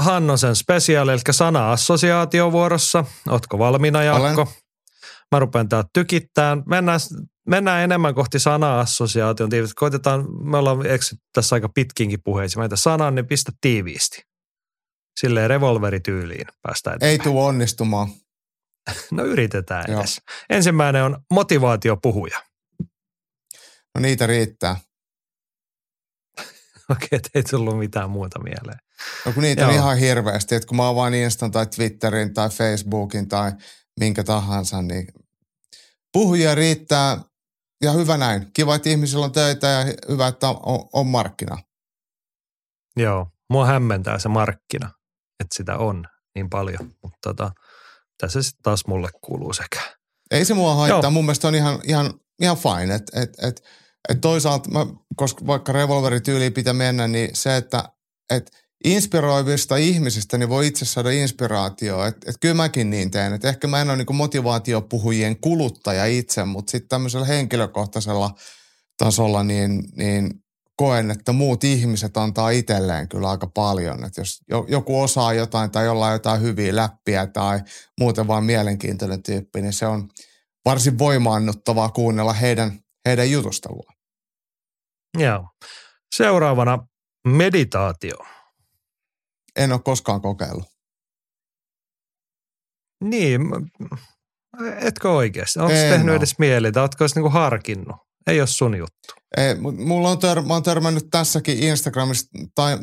Hannosen spesiaali, eli sana-assosiaatio vuorossa. Ootko valmiina, Jaakko? Olen. Mä rupean täältä tykittämään. Mennään, mennään enemmän kohti sana-assosiaation tiivisti. Koitetaan, me ollaan eksytty tässä aika pitkinkin puheisiin. Mä sanaan, niin pistä tiiviisti. Silleen revolverityyliin päästään Ei eteenpäin. tule onnistumaan. No yritetään Joo. edes. Ensimmäinen on motivaatiopuhuja. No niitä riittää. Okei, että ei tullut mitään muuta mieleen. No kun niitä on ihan hirveästi, että kun mä avaan Instan tai Twitterin tai Facebookin tai minkä tahansa, niin puhujia riittää ja hyvä näin. Kiva, että ihmisillä on töitä ja hyvä, että on, on markkina. Joo, mua hämmentää se markkina, että sitä on niin paljon, mutta tota, tässä sitten taas mulle kuuluu sekä. Ei se mua haittaa. Joo. Mun mielestä on ihan, ihan, ihan fine. Et, et, et, et toisaalta, mä, koska vaikka revolverityyliin pitää mennä, niin se, että et inspiroivista ihmisistä niin voi itse saada inspiraatioa. Et, et kyllä mäkin niin teen. Et ehkä mä en ole niinku motivaatiopuhujien kuluttaja itse, mutta sitten tämmöisellä henkilökohtaisella tasolla niin, niin koen, että muut ihmiset antaa itselleen kyllä aika paljon. Että jos jo- joku osaa jotain tai jollain jotain hyviä läppiä tai muuten vaan mielenkiintoinen tyyppi, niin se on varsin voimaannuttavaa kuunnella heidän, heidän jutustelua. Joo. Seuraavana meditaatio. En ole koskaan kokeillut. Niin, etkö oikeasti? Onko tehnyt oo. edes mieli tai ootko niinku harkinnut? Ei ole sun juttu. Ei, mulla on, tör, mä oon törmännyt tässäkin Instagramissa tai,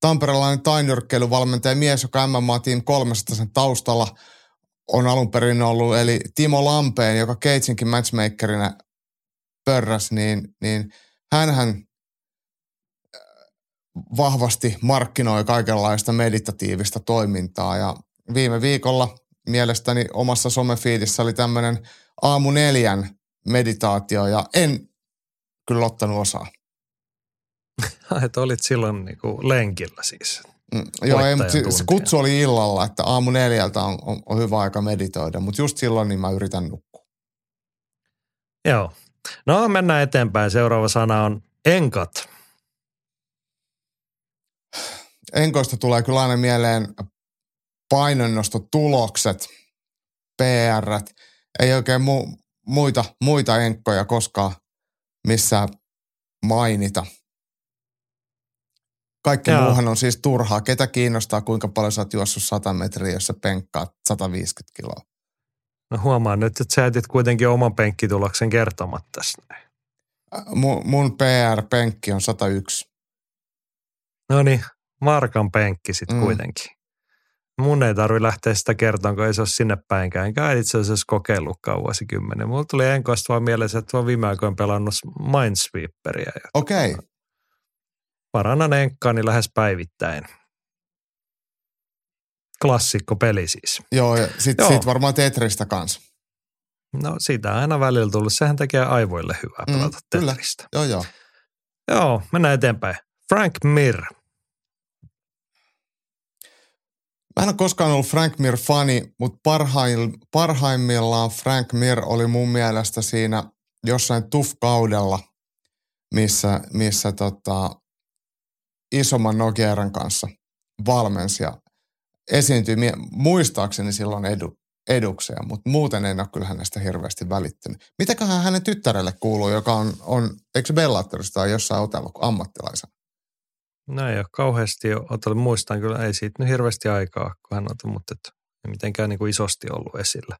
tamperelainen tainyrkkeilyvalmentaja mies, joka MMA Team 300 sen taustalla on alun perin ollut, eli Timo Lampeen, joka Keitsinkin matchmakerina pörräs, niin, niin hänhän vahvasti markkinoi kaikenlaista meditatiivista toimintaa ja viime viikolla mielestäni omassa somefiidissä oli tämmöinen aamu neljän meditaatio ja en kyllä ottanut osaa. Että olit silloin niinku lenkillä siis. Mm, joo, ei, mutta se, kutsu oli illalla, että aamu neljältä on, on, on hyvä aika meditoida, mutta just silloin niin mä yritän nukkua. Joo. No mennään eteenpäin. Seuraava sana on enkat. Enkoista tulee kyllä aina mieleen painonnostotulokset, PR, ei oikein mu, muita, muita enkkoja koskaan missään mainita. Kaikki Joo. muuhan on siis turhaa. Ketä kiinnostaa, kuinka paljon sä oot juossut 100 metriä, jos sä penkkaat 150 kiloa? No huomaan nyt, että sä jätit kuitenkin oman penkkituloksen kertomatta tässä. Äh, Mun, mun PR-penkki on 101. No niin, Markan penkki sitten Mm. kuitenkin. Mun ei tarvi lähteä sitä kertomaan, kun ei se ole sinne päinkään. Enkä itse asiassa kokeillutkaan vuosikymmenen. Mulla tuli enkoista vaan mieleen, että mä oon viime aikoina pelannut Minesweeperia. Okei, okay. parannan enkkaani lähes päivittäin. Klassikko peli siis. joo, ja sit, Joo. sit varmaan Tetristä kanssa. No siitä on aina välillä tullut. Sehän tekee aivoille hyvää Mm, pelata mm, kyllä. Tetristä. Joo, joo. Joo, mennään eteenpäin. Frank Mir. Mä en ole koskaan ollut Frank Mir-fani, mutta parhaim, parhaimmillaan Frank Mir oli mun mielestä siinä jossain Tuff-kaudella, missä, missä tota, isomman Nogieran kanssa valmensi ja esiintyi muistaakseni silloin edu, edukseen, mutta muuten en ole kyllä hänestä hirveästi välittänyt. Mitäköhän hänen tyttärelle kuuluu, joka on, on eikö Bellatorista jossain otellut ammattilaisena? No ei ole kauheasti otellut, muistan kyllä, ei siitä nyt hirveästi aikaa, kun hän on, mutta ei mitenkään niin kuin isosti ollut esillä.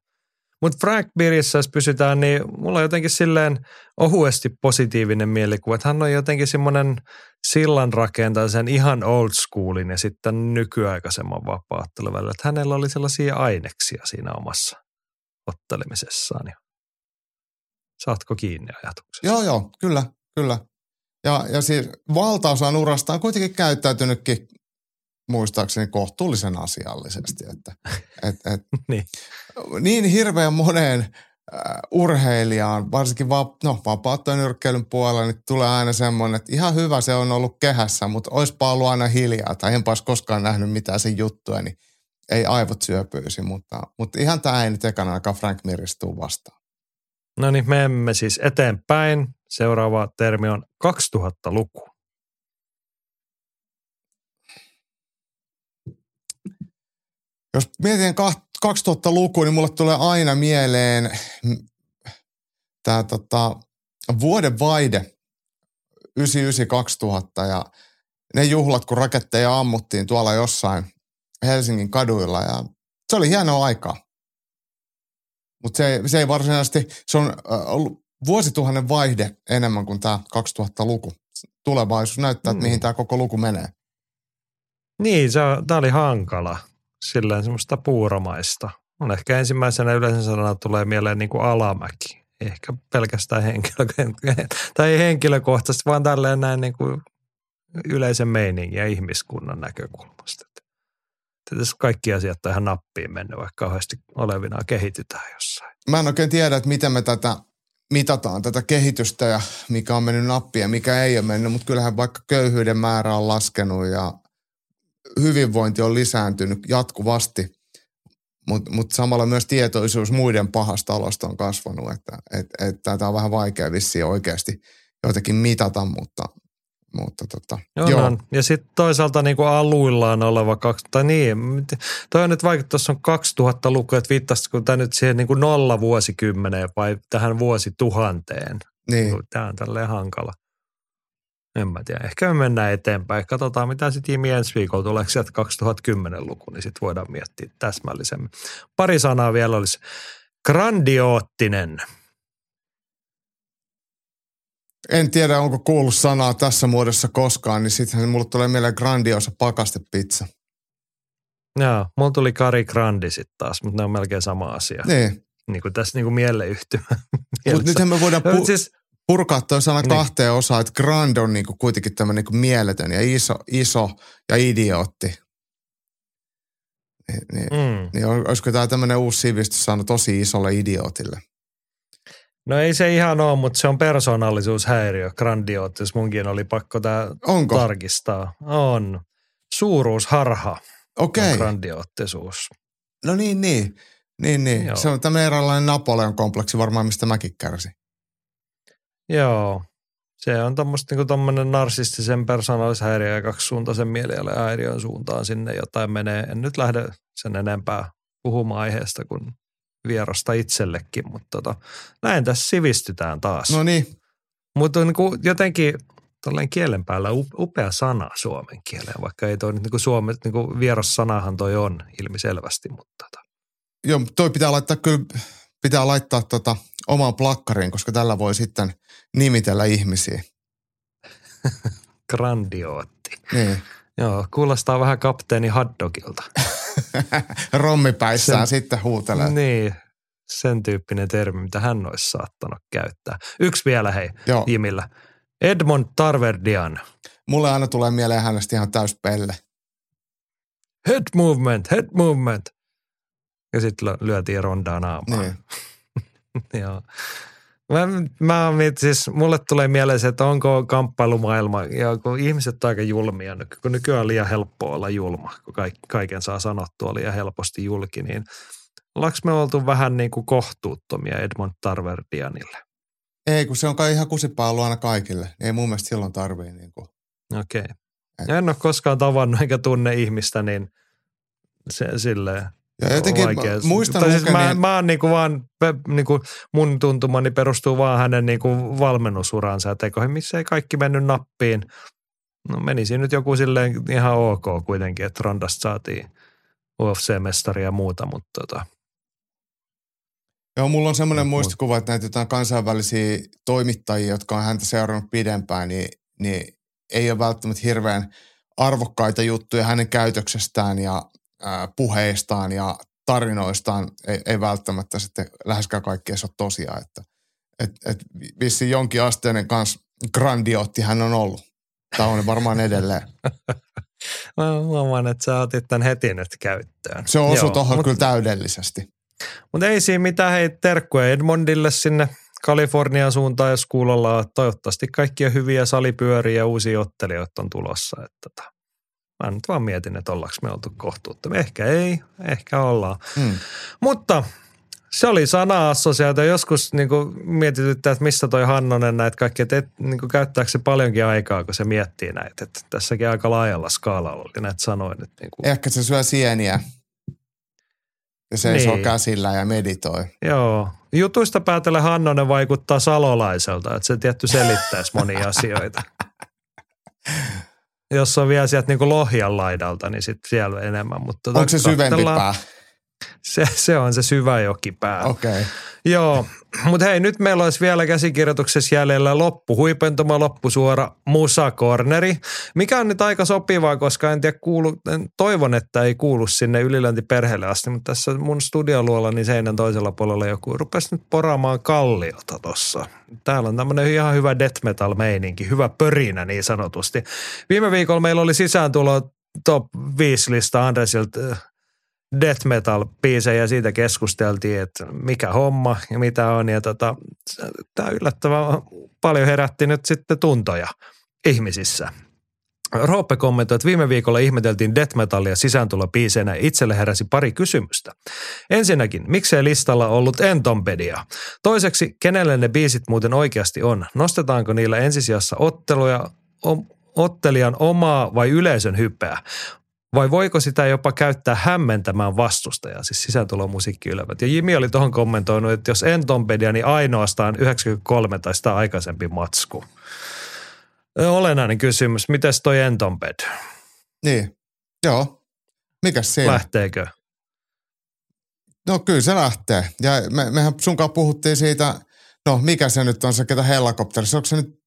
Mutta Frank Birissä, jos pysytään, niin mulla on jotenkin silleen ohuesti positiivinen mielikuva, että hän on jotenkin semmoinen sillan sen ihan old schoolin ja sitten nykyaikaisemman vapaattelun välillä. Että hänellä oli sellaisia aineksia siinä omassa ottelemisessaan. Saatko kiinni ajatuksesta? Joo, joo, kyllä, kyllä. Ja, ja siis valtaosan urasta on kuitenkin käyttäytynytkin muistaakseni kohtuullisen asiallisesti. Että, et, et, niin. niin hirveän moneen uh, urheilijaan, varsinkin va, no, vapauttojen puolella, niin tulee aina semmoinen, että ihan hyvä se on ollut kehässä, mutta olisipa ollut aina hiljaa tai enpä olisi koskaan nähnyt mitään sen juttuja, niin ei aivot syöpyisi, mutta, mutta ihan tämä ei nyt ekana aika Frank Miristuu vastaan. No niin, me emme siis eteenpäin. Seuraava termi on 2000-luku. Jos mietin 2000-lukua, niin mulle tulee aina mieleen tämä tota, vuoden vaide 99-2000 ja ne juhlat, kun raketteja ammuttiin tuolla jossain Helsingin kaduilla ja se oli hienoa aikaa. Mutta se, se ei varsinaisesti, se on ollut vuosituhannen vaihde enemmän kuin tämä 2000-luku. Tulevaisuus näyttää, että mihin mm. tämä koko luku menee. Niin, tämä oli hankala silleen semmoista puuromaista. On ehkä ensimmäisenä yleisen sanana tulee mieleen niin kuin alamäki. Ehkä pelkästään henkilö, tai ei henkilökohtaisesti, vaan tälleen näin niin kuin yleisen meiningin ja ihmiskunnan näkökulmasta. Tässä kaikki asiat on ihan nappiin mennyt, vaikka kauheasti olevina kehitytään jossain. Mä en oikein tiedä, että miten me tätä mitataan tätä kehitystä ja mikä on mennyt nappia ja mikä ei ole mennyt, mutta kyllähän vaikka köyhyyden määrä on laskenut ja hyvinvointi on lisääntynyt jatkuvasti, mutta mut samalla myös tietoisuus muiden pahasta olosta on kasvanut, että et, et, on vähän vaikea vissiin oikeasti jotenkin mitata, mutta, mutta tota, joo. joo. Ja sitten toisaalta niin kuin aluillaan oleva, kaksi, tai niin, toi on nyt vaikka tuossa on 2000 luku, että viittasiko tämä nyt siihen niin kuin nolla vuosikymmeneen vai tähän vuosituhanteen. Niin. Tämä on tälleen hankala. En mä tiedä. Ehkä me mennään eteenpäin. Katsotaan, mitä sitten Jimi ensi viikolla tulee sieltä 2010-luku, niin sitten voidaan miettiä täsmällisemmin. Pari sanaa vielä olisi. Grandioottinen. En tiedä, onko kuullut sanaa tässä muodossa koskaan, niin sittenhän mulle tulee mieleen grandiosa pakastepizza. Joo, mulla tuli Kari Grandi sitten taas, mutta ne on melkein sama asia. Niin. Niin kuin tässä niin kuin mieleyhtymä. Mutta nythän me voidaan pu- siis, purkaa toi sana niin. kahteen osaan, että Grand on niinku kuitenkin tämmöinen niinku mieletön ja iso, iso ja idiootti. Ni, niin, mm. niin olisiko tämä tämmöinen uusi sivistyssana tosi isolle idiootille? No ei se ihan ole, mutta se on persoonallisuushäiriö, grandioottis. Munkin oli pakko tämä tarkistaa. On. Suuruusharha Okei. on grandioottisuus. No niin, niin. Niin, niin. Joo. Se on tämmöinen eräänlainen Napoleon kompleksi varmaan, mistä mäkin kärsin. Joo. Se on tuommoista niin tuommoinen narsistisen persoonallishäiriö ja kaksisuuntaisen mielialahäiriön suuntaan sinne jotain menee. En nyt lähde sen enempää puhumaan aiheesta kuin vierasta itsellekin, mutta tota, näin tässä sivistytään taas. No niin. Mutta niin kuin jotenkin tällainen kielen päällä upea sana suomen kieleen, vaikka ei toi nyt niin kuin suomen, niin kuin vieras sanahan toi on ilmiselvästi, mutta tota. Joo, toi pitää laittaa kyllä, pitää laittaa tota omaan plakkariin, koska tällä voi sitten nimitellä ihmisiä. Grandiootti. Niin. Joo, kuulostaa vähän kapteeni Haddogilta. Rommipäissään sen, sitten huutelee. Niin, sen tyyppinen termi, mitä hän olisi saattanut käyttää. Yksi vielä hei, Joo. Jimillä. Edmond Tarverdian. Mulle aina tulee mieleen hänestä ihan täys pelle. Head movement, head movement. Ja sitten lyötiin rondaa naamaan. Niin. Joo. Mä, mä siis mulle tulee mieleen se, että onko kamppailumaailma, ja kun ihmiset on aika julmia, kun nykyään on liian helppoa olla julma, kun kaiken saa sanottua liian helposti julki, niin ollaanko me oltu vähän niin kuin kohtuuttomia Edmond Tarverdianille? Ei, kun se on kai ihan kusipaa aina kaikille. Ei mun mielestä silloin tarvii niin kuin. Okei. Okay. En ole koskaan tavannut eikä tunne ihmistä, niin se, silleen ja jotenkin vaikea. muistan siis mä, mä oon niinku vaan, niinku mun tuntumani perustuu vaan hänen niinku valmennusuransa ja tekoihin, missä ei kaikki mennyt nappiin. No menisi nyt joku silleen ihan ok kuitenkin, että Rondasta saatiin UFC-mestari ja muuta, mutta tota. Joo, mulla on semmoinen muistikuva, että näitä jotain kansainvälisiä toimittajia, jotka on häntä seurannut pidempään, niin, niin ei ole välttämättä hirveän arvokkaita juttuja hänen käytöksestään ja puheistaan ja tarinoistaan ei, ei välttämättä sitten läheskään kaikki edes ole tosiaan. Että, et, et vissiin jonkin asteinen kanssa grandiootti hän on ollut. Tämä on varmaan edelleen. Mä huomaan, että sä otit tämän heti nyt käyttöön. Se osui tuohon mut, kyllä täydellisesti. Mutta ei siinä mitään, hei terkkuja Edmondille sinne Kalifornian suuntaan, jos kuulolla toivottavasti kaikki on hyviä salipyöriä ja uusia ottelijoita on tulossa. Että tota. Mä nyt vaan mietin, että ollaanko me oltu kohtuuttomia. Ehkä ei, ehkä ollaan. Hmm. Mutta se oli sana-assosiaatio. Joskus niin mietityttää, että missä toi Hannonen näitä kaikki, että et, niin kuin, käyttääkö se paljonkin aikaa, kun se miettii näitä. Että tässäkin aika laajalla skaalalla oli näitä sanoin. Että niin kuin. Ehkä se syö sieniä ja seisoo niin. käsillä ja meditoi. Joo. Jutuista päätellä Hannonen vaikuttaa salolaiselta, että se tietty selittäisi monia asioita. Jos on vielä sieltä niin Lohjan laidalta, niin sitten siellä enemmän. Mutta tota, Onko se syvempi pää? Se, se on se syvä jokipää. Okei. Okay. Joo, mutta hei nyt meillä olisi vielä käsikirjoituksessa jäljellä loppu, huipentuma loppusuora musakorneri, mikä on nyt aika sopivaa, koska en tiedä kuulu, toivon, että ei kuulu sinne ylilöntiperheelle asti, mutta tässä mun studioluolla niin seinän toisella puolella joku rupesi nyt poraamaan kalliota tuossa. Täällä on tämmöinen ihan hyvä death metal meininki, hyvä pörinä niin sanotusti. Viime viikolla meillä oli sisääntulo top 5 lista Andresilta death metal biisejä ja siitä keskusteltiin, että mikä homma ja mitä on. Ja tota, tämä yllättävän paljon herätti nyt sitten tuntoja ihmisissä. Roope kommentoi, että viime viikolla ihmeteltiin death metallia sisääntulopiiseenä itselle heräsi pari kysymystä. Ensinnäkin, miksei listalla ollut Entompedia? Toiseksi, kenelle ne biisit muuten oikeasti on? Nostetaanko niillä ensisijassa otteluja, ottelijan omaa vai yleisön hypeä? Vai voiko sitä jopa käyttää hämmentämään vastustajaa, siis sisääntulomusiikkiylevät. Ja Jimi oli tuohon kommentoinut, että jos Entompedia, niin ainoastaan 93 tai sitä aikaisempi matsku. Olennainen kysymys, miten toi Entomped? Niin, joo. Mikäs siinä? Lähteekö? No kyllä se lähtee. Ja me, mehän sunkaan puhuttiin siitä, no mikä se nyt on se, ketä helikopterissa, onko se nyt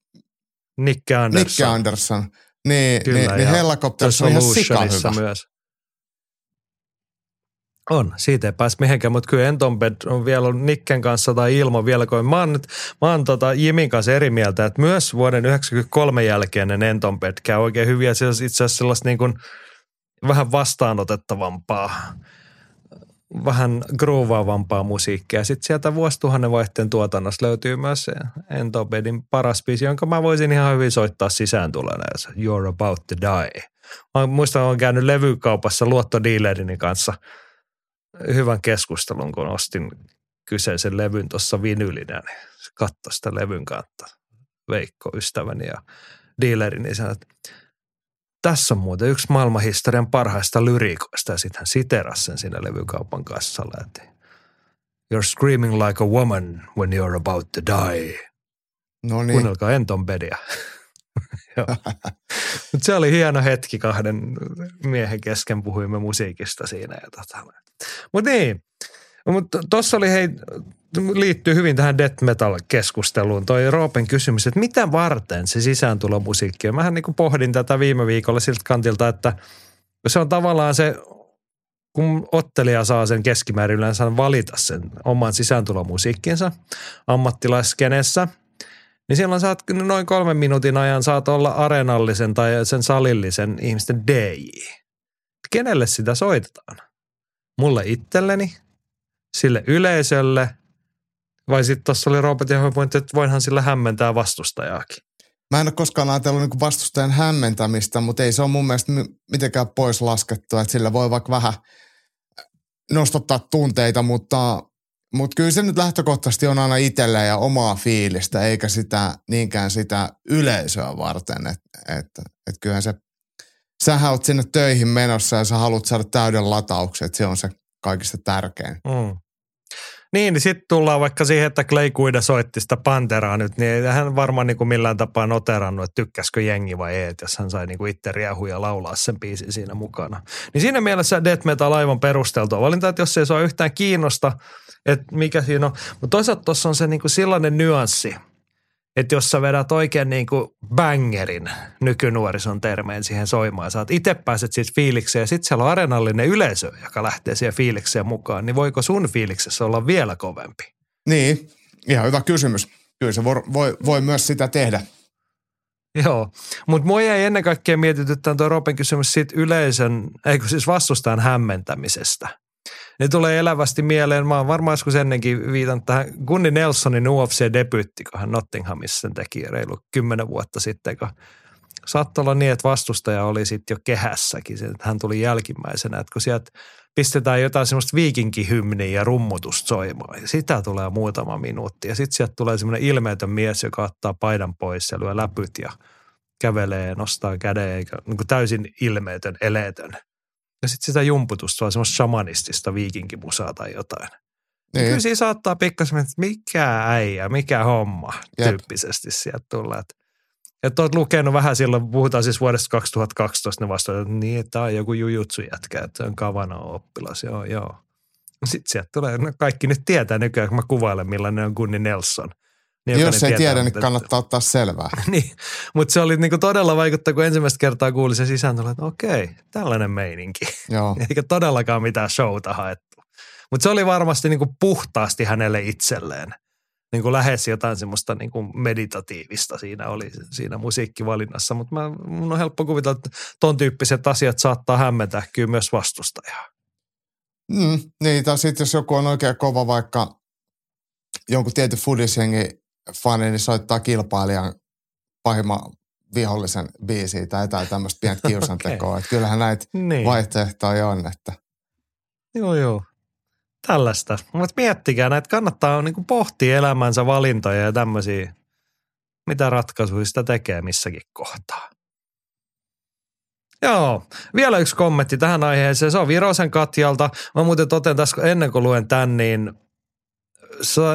Nick Anderson. Nick Anderson. Niin, Kyllä, niin, niin Hellacopters on ihan sikahyvä. myös. On, siitä ei pääse mihinkään, mutta kyllä Entombed on vielä Nikken kanssa tai Ilmo vielä, kun mä oon, nyt, mä oon tota Jimin kanssa eri mieltä, että myös vuoden 1993 jälkeinen Entombed käy oikein hyviä, se on itse asiassa sellaista niin kuin vähän vastaanotettavampaa vähän groovaavampaa musiikkia. Sitten sieltä vuosituhannen vaihteen tuotannosta löytyy myös Entobedin paras biisi, jonka mä voisin ihan hyvin soittaa sisään tulena, You're about to die. Mä muistan, että olen käynyt levykaupassa luottodiilerini kanssa hyvän keskustelun, kun ostin kyseisen levyn tuossa vinylinä, niin katsoi sitä levyn kautta. Veikko, ystäväni ja dealerini sanoi, että tässä on muuten yksi maailmanhistorian parhaista lyriikoista ja sitten hän siterasi sen siinä levykaupan kassalla, että You're screaming like a woman when you're about to die. No niin. Kuunnelkaa Entombedia. Mutta se oli hieno hetki kahden miehen kesken, puhuimme musiikista siinä. tota. Mutta niin, mutta tuossa oli hei, liittyy hyvin tähän death metal-keskusteluun toi Roopen kysymys, että mitä varten se sisääntulomusiikki on? Mähän niin kuin pohdin tätä viime viikolla siltä kantilta, että se on tavallaan se, kun ottelija saa sen keskimäärin yleensä valita sen oman sisääntulomusiikkinsa ammattilaiskenessä, niin silloin saat noin kolmen minuutin ajan saat olla areenallisen tai sen salillisen ihmisten DJ. Kenelle sitä soitetaan? Mulle itselleni, sille yleisölle Vai sitten tuossa oli Robert ja pointti, että voinhan sillä hämmentää vastustajaakin. Mä en ole koskaan ajatellut niin vastustajan hämmentämistä, mutta ei se ole mun mielestä mitenkään pois laskettua, että sillä voi vaikka vähän nostattaa tunteita, mutta, mutta kyllä se nyt lähtökohtaisesti on aina itselleen ja omaa fiilistä, eikä sitä niinkään sitä yleisöä varten, että, että, että kyllähän se, sähän oot sinne töihin menossa ja sä haluat saada täyden latauksen, että se on se kaikista tärkein. Mm. Niin, niin sitten tullaan vaikka siihen, että Clay Guida soitti sitä Panteraa nyt, niin ei hän varmaan niin kuin millään tapaa noterannut, että tykkäskö jengi vai ei, jos hän sai niin kuin itse riehuja laulaa sen biisin siinä mukana. Niin siinä mielessä death metal aivan perusteltua valinta, että jos ei se yhtään kiinnosta, että mikä siinä on. Mutta toisaalta tuossa on se niin kuin sellainen nyanssi – että jos sä vedät oikein niin kuin bangerin nykynuorison termeen siihen soimaan, sä itse pääset siitä fiilikseen ja sitten siellä on arenallinen yleisö, joka lähtee siihen fiilikseen mukaan, niin voiko sun fiiliksessä olla vielä kovempi? Niin, ihan hyvä kysymys. Kyllä se voi, voi, voi myös sitä tehdä. Joo, mutta mua jäi ennen kaikkea mietityttämään tuo Ropen kysymys siitä yleisön, eikö siis vastustajan hämmentämisestä – ne tulee elävästi mieleen. Mä oon varmaan joskus ennenkin viitannut tähän Gunni Nelsonin UFC-debyytti, kun hän Nottinghamissa sen teki reilu kymmenen vuotta sitten, kun saattoi olla niin, että vastustaja oli sitten jo kehässäkin, että hän tuli jälkimmäisenä, että kun sieltä pistetään jotain semmoista viikinkihymniä ja rummutusta soimaan, ja sitä tulee muutama minuutti, ja sitten sieltä tulee semmoinen ilmeetön mies, joka ottaa paidan pois ja lyö läpyt ja kävelee nostaa käden, eikä niin kuin täysin ilmeetön, eleetön – ja sitten sitä jumputusta, vaan semmoista shamanistista viikinkimusaa tai jotain. Niin. Kyllä siinä saattaa pikkasen, että mikä äijä, mikä homma Jep. tyyppisesti sieltä tulla. Että että olet lukenut vähän silloin, puhutaan siis vuodesta 2012, ne vastaavat, että niin, että tämä on joku jujutsu jätkä, että se on kavana oppilas, joo, joo. Sitten sieltä tulee, no kaikki nyt tietää nykyään, kun mä kuvailen, millainen on Gunni Nelson – niin, Jos ei tiedä, niin kannattaa ottaa selvää. niin, mutta se oli niinku todella vaikuttava, kun ensimmäistä kertaa kuuli sen sisään, että okei, tällainen meininki. Joo. Eikä todellakaan mitään showta haettu. Mutta se oli varmasti niinku puhtaasti hänelle itselleen. Niinku lähes jotain semmoista niinku meditatiivista siinä oli siinä musiikkivalinnassa. Mutta mun on helppo kuvitella, että ton tyyppiset asiat saattaa hämmentää kyllä myös vastustajaa. Mm, niin, tai sitten jos joku on oikein kova vaikka jonkun tietyn fudisjengi fani niin soittaa kilpailijan pahimman vihollisen biisiä tai jotain tämmöistä pientä kiusantekoa. okay. Että kyllähän näitä niin. vaihtoehtoja on. Että. Joo, joo. Tällaista. Mutta miettikää, näitä kannattaa niin kuin pohtia elämänsä valintoja ja tämmöisiä, mitä ratkaisuja sitä tekee missäkin kohtaa. Joo, vielä yksi kommentti tähän aiheeseen. Se on Virosen Katjalta. Mä muuten toten tässä ennen kuin luen tämän, niin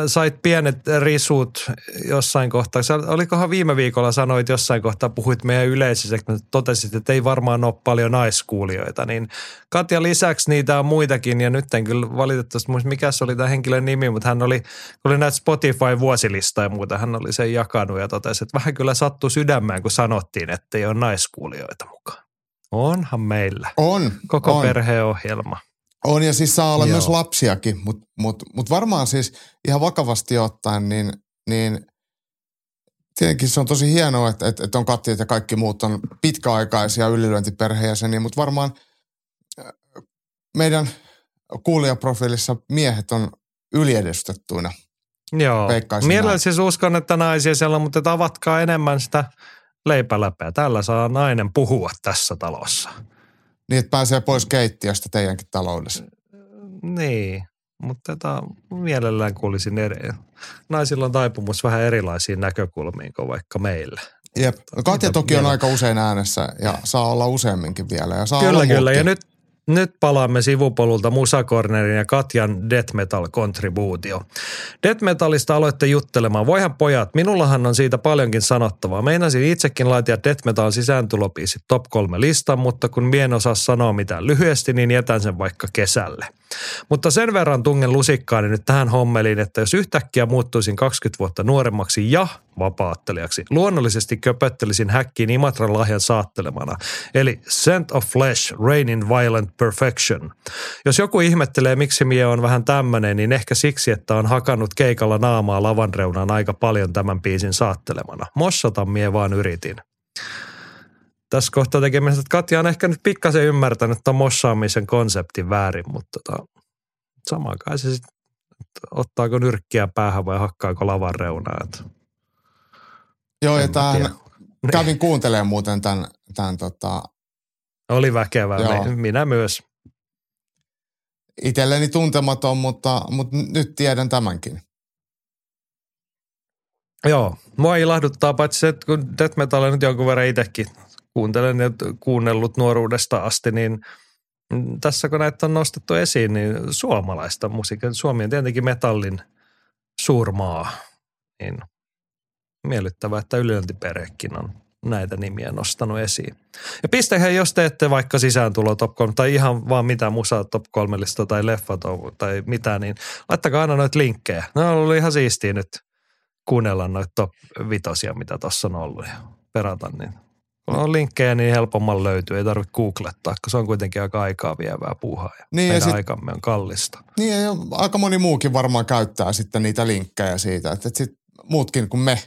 sait pienet risut jossain kohtaa. Sä, olikohan viime viikolla sanoit jossain kohtaa, puhuit meidän yleisössä, että totesit, että ei varmaan ole paljon naiskuulijoita. Niin Katja lisäksi niitä on muitakin ja nyt en kyllä valitettavasti muista, mikä se oli tämä henkilön nimi, mutta hän oli, oli näitä Spotify-vuosilista ja muuta, hän oli sen jakanut ja totesi, että vähän kyllä sattui sydämään, kun sanottiin, että ei ole naiskuulijoita mukaan. Onhan meillä. On. Koko on. perheohjelma. On ja siis saa olla Joo. myös lapsiakin, mutta mut, mut varmaan siis ihan vakavasti ottaen, niin, niin tietenkin se on tosi hienoa, että, että, että on kattiet ja kaikki muut on pitkäaikaisia ylilyöntiperheenjäseniä, mutta varmaan äh, meidän kuulijaprofiilissa miehet on yliedustettuina. Joo, mielelläni siis uskon, että naisia siellä on, mutta avatkaa enemmän sitä leipäläpeä. Tällä saa nainen puhua tässä talossa. Niin, että pääsee pois keittiöstä teidänkin taloudessa. Niin, mutta tota, mielellään kuulisin eri. Naisilla on taipumus vähän erilaisiin näkökulmiin kuin vaikka meillä. Jep. No Katja toki on aika usein äänessä ja saa olla useamminkin vielä. Ja saa kyllä, olla kyllä. Ja nyt nyt palaamme sivupolulta Musakornerin ja Katjan Death Metal kontribuutio. Death Metalista aloitte juttelemaan. Voihan pojat, minullahan on siitä paljonkin sanottavaa. Meinasin itsekin laitia Death Metal sisääntulopiisi top kolme listan, mutta kun mien osaa sanoa mitään lyhyesti, niin jätän sen vaikka kesälle. Mutta sen verran tungen lusikkaani nyt tähän hommeliin, että jos yhtäkkiä muuttuisin 20 vuotta nuoremmaksi ja vapaattelijaksi, luonnollisesti köpöttelisin häkkiin Imatran lahjan saattelemana, eli Scent of Flesh, Rain in Violent Perfection. Jos joku ihmettelee, miksi mie on vähän tämmöinen, niin ehkä siksi, että on hakannut keikalla naamaa lavan reunaan aika paljon tämän biisin saattelemana. Mossata mie vaan yritin tässä kohtaa tekemistä. Katja on ehkä nyt pikkasen ymmärtänyt tuon mossaamisen konseptin väärin, mutta tota, samaan kai se sitten ottaako nyrkkiä päähän vai hakkaako lavan reunaa. Että Joo, en ja mä tämän, kävin kuuntelemaan muuten tämän, tämän tota, Oli väkevää, Joo. Minä myös. itselleni tuntematon, mutta, mutta nyt tiedän tämänkin. Joo, mua ilahduttaa paitsi se, että kun death metalia nyt jonkun verran itsekin kuuntelen ja kuunnellut nuoruudesta asti, niin tässä kun näitä on nostettu esiin, niin suomalaista musiikkia, Suomi on tietenkin metallin suurmaa, niin miellyttävää, että ylilöntiperhekin on näitä nimiä nostanut esiin. Ja pistähän, jos teette vaikka sisääntulo top 3 tai ihan vaan mitä musaa top 3 lista tai leffa tai mitä, niin laittakaa aina noita linkkejä. Ne on ollut ihan siistiä nyt kuunnella noita top vitosia, mitä tuossa on ollut ja perata, niin kun on linkkejä, niin helpomman löytyy. Ei tarvitse googlettaa, koska se on kuitenkin aika aikaa vievää puuhaa ja Niin, ja sit- aikamme on kallista. Niin ja aika moni muukin varmaan käyttää sitten niitä linkkejä siitä, että, että sit muutkin kuin me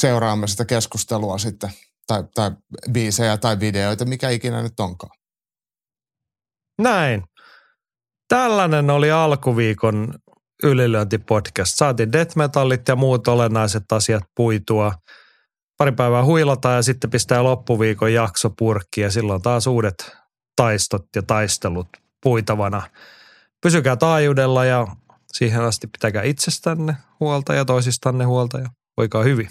seuraamme sitä keskustelua sitten, tai, tai biisejä tai videoita, mikä ikinä nyt onkaan. Näin. Tällainen oli alkuviikon ylilöintipodcast. Saatiin death metallit ja muut olennaiset asiat puitua. Pari päivää huilata ja sitten pistää loppuviikon jakso purkki ja silloin taas uudet taistot ja taistelut puitavana. Pysykää taajuudella ja siihen asti pitäkää itsestänne huolta ja toisistanne huolta ja voikaa hyvin.